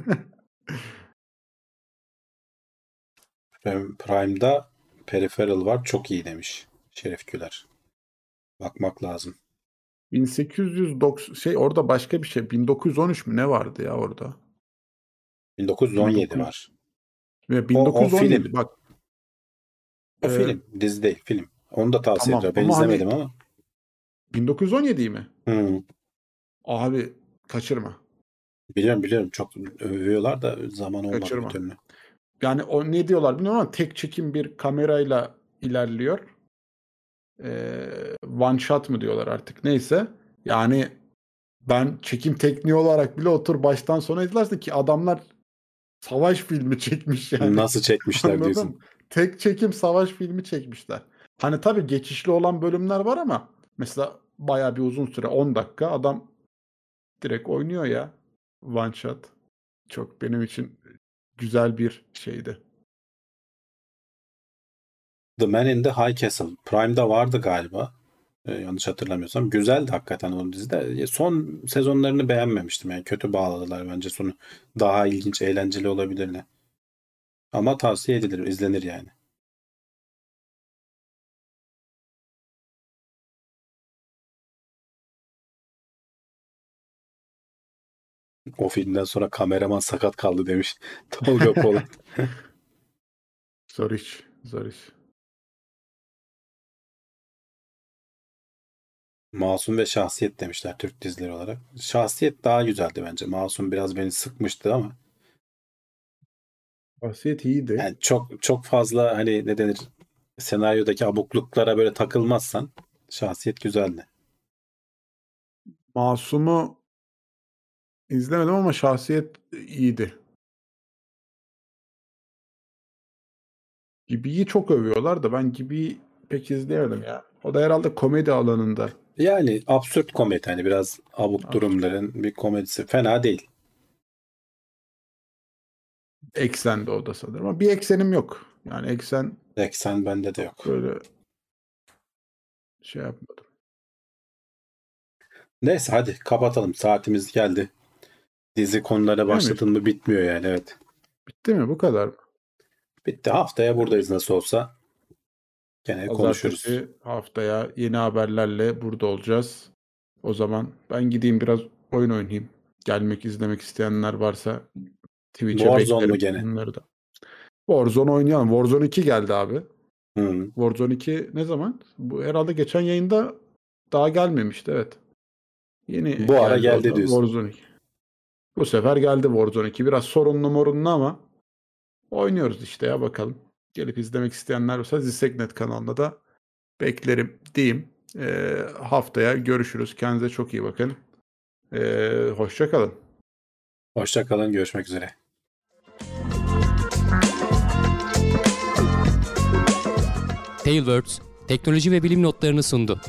Prime- Prime'da Peripheral var. Çok iyi demiş Şeref Güler. Bakmak lazım. 1890 şey orada başka bir şey. 1913 mü ne vardı ya orada? 1917 1900. var. Ve o 1917 film. bak O Ee, film. Dizi değil film. Onu da tavsiye Tamam, ediyorum. Ben ama hani- izlemedim ama. 1917 mi? Hı. Abi kaçırma. Biliyorum biliyorum. Çok övüyorlar da zaman olmadı Kaçırma. Yani o ne diyorlar bilmiyorum ama tek çekim bir kamerayla ilerliyor. Ee, one shot mı diyorlar artık neyse. Yani ben çekim tekniği olarak bile otur baştan sona izlersin ki adamlar savaş filmi çekmiş yani. Nasıl çekmişler Anladın diyorsun. mı? Tek çekim savaş filmi çekmişler. Hani tabii geçişli olan bölümler var ama mesela bayağı bir uzun süre 10 dakika adam direkt oynuyor ya. One shot. Çok benim için güzel bir şeydi. The Man in the High Castle. Prime'da vardı galiba. Ee, yanlış hatırlamıyorsam. Güzeldi hakikaten o dizide. Son sezonlarını beğenmemiştim. Yani kötü bağladılar bence sonu. Daha ilginç, eğlenceli olabilirdi. Ama tavsiye edilir, izlenir yani. O filmden sonra kameraman sakat kaldı demiş. Tolga Polat. Zor iş. Zor iş. Masum ve Şahsiyet demişler Türk dizileri olarak. Şahsiyet daha güzeldi bence. Masum biraz beni sıkmıştı ama Vasiyet iyiydi. yani çok çok fazla hani ne denir senaryodaki abukluklara böyle takılmazsan Şahsiyet güzeldi. Masum'u izlemedim ama şahsiyet iyiydi. Gibi'yi çok övüyorlar da ben Gibi'yi pek izleyemedim ya. O da herhalde komedi alanında. Yani absürt komedi hani biraz abuk Absürt. durumların bir komedisi fena değil. Eksende o da sanırım. Ama bir eksenim yok. Yani eksen Eksen bende de yok. böyle şey yapmadım. Neyse hadi kapatalım. Saatimiz geldi. Dizi konulara başladın mı bitmiyor yani evet. Bitti mi? Bu kadar mı? Bitti. Haftaya buradayız nasıl olsa. Gene konuşuruz. Haftaya yeni haberlerle burada olacağız. O zaman ben gideyim biraz oyun oynayayım. Gelmek, izlemek isteyenler varsa Twitch'e Warzone beklerim. gene? Onları da. Warzone oynayalım. Warzone 2 geldi abi. Hı. Warzone 2 ne zaman? Bu herhalde geçen yayında daha gelmemişti evet. Yeni Bu ara geldi da diyorsun. Warzone 2. Bu sefer geldi Warzone 2. Biraz sorunlu morunlu ama oynuyoruz işte ya bakalım. Gelip izlemek isteyenler varsa Ziseknet kanalında da beklerim diyeyim. Ee, haftaya görüşürüz. Kendinize çok iyi bakın. Hoşça kalın. Hoşça kalın. Görüşmek üzere. Tailwords teknoloji ve bilim notlarını sundu.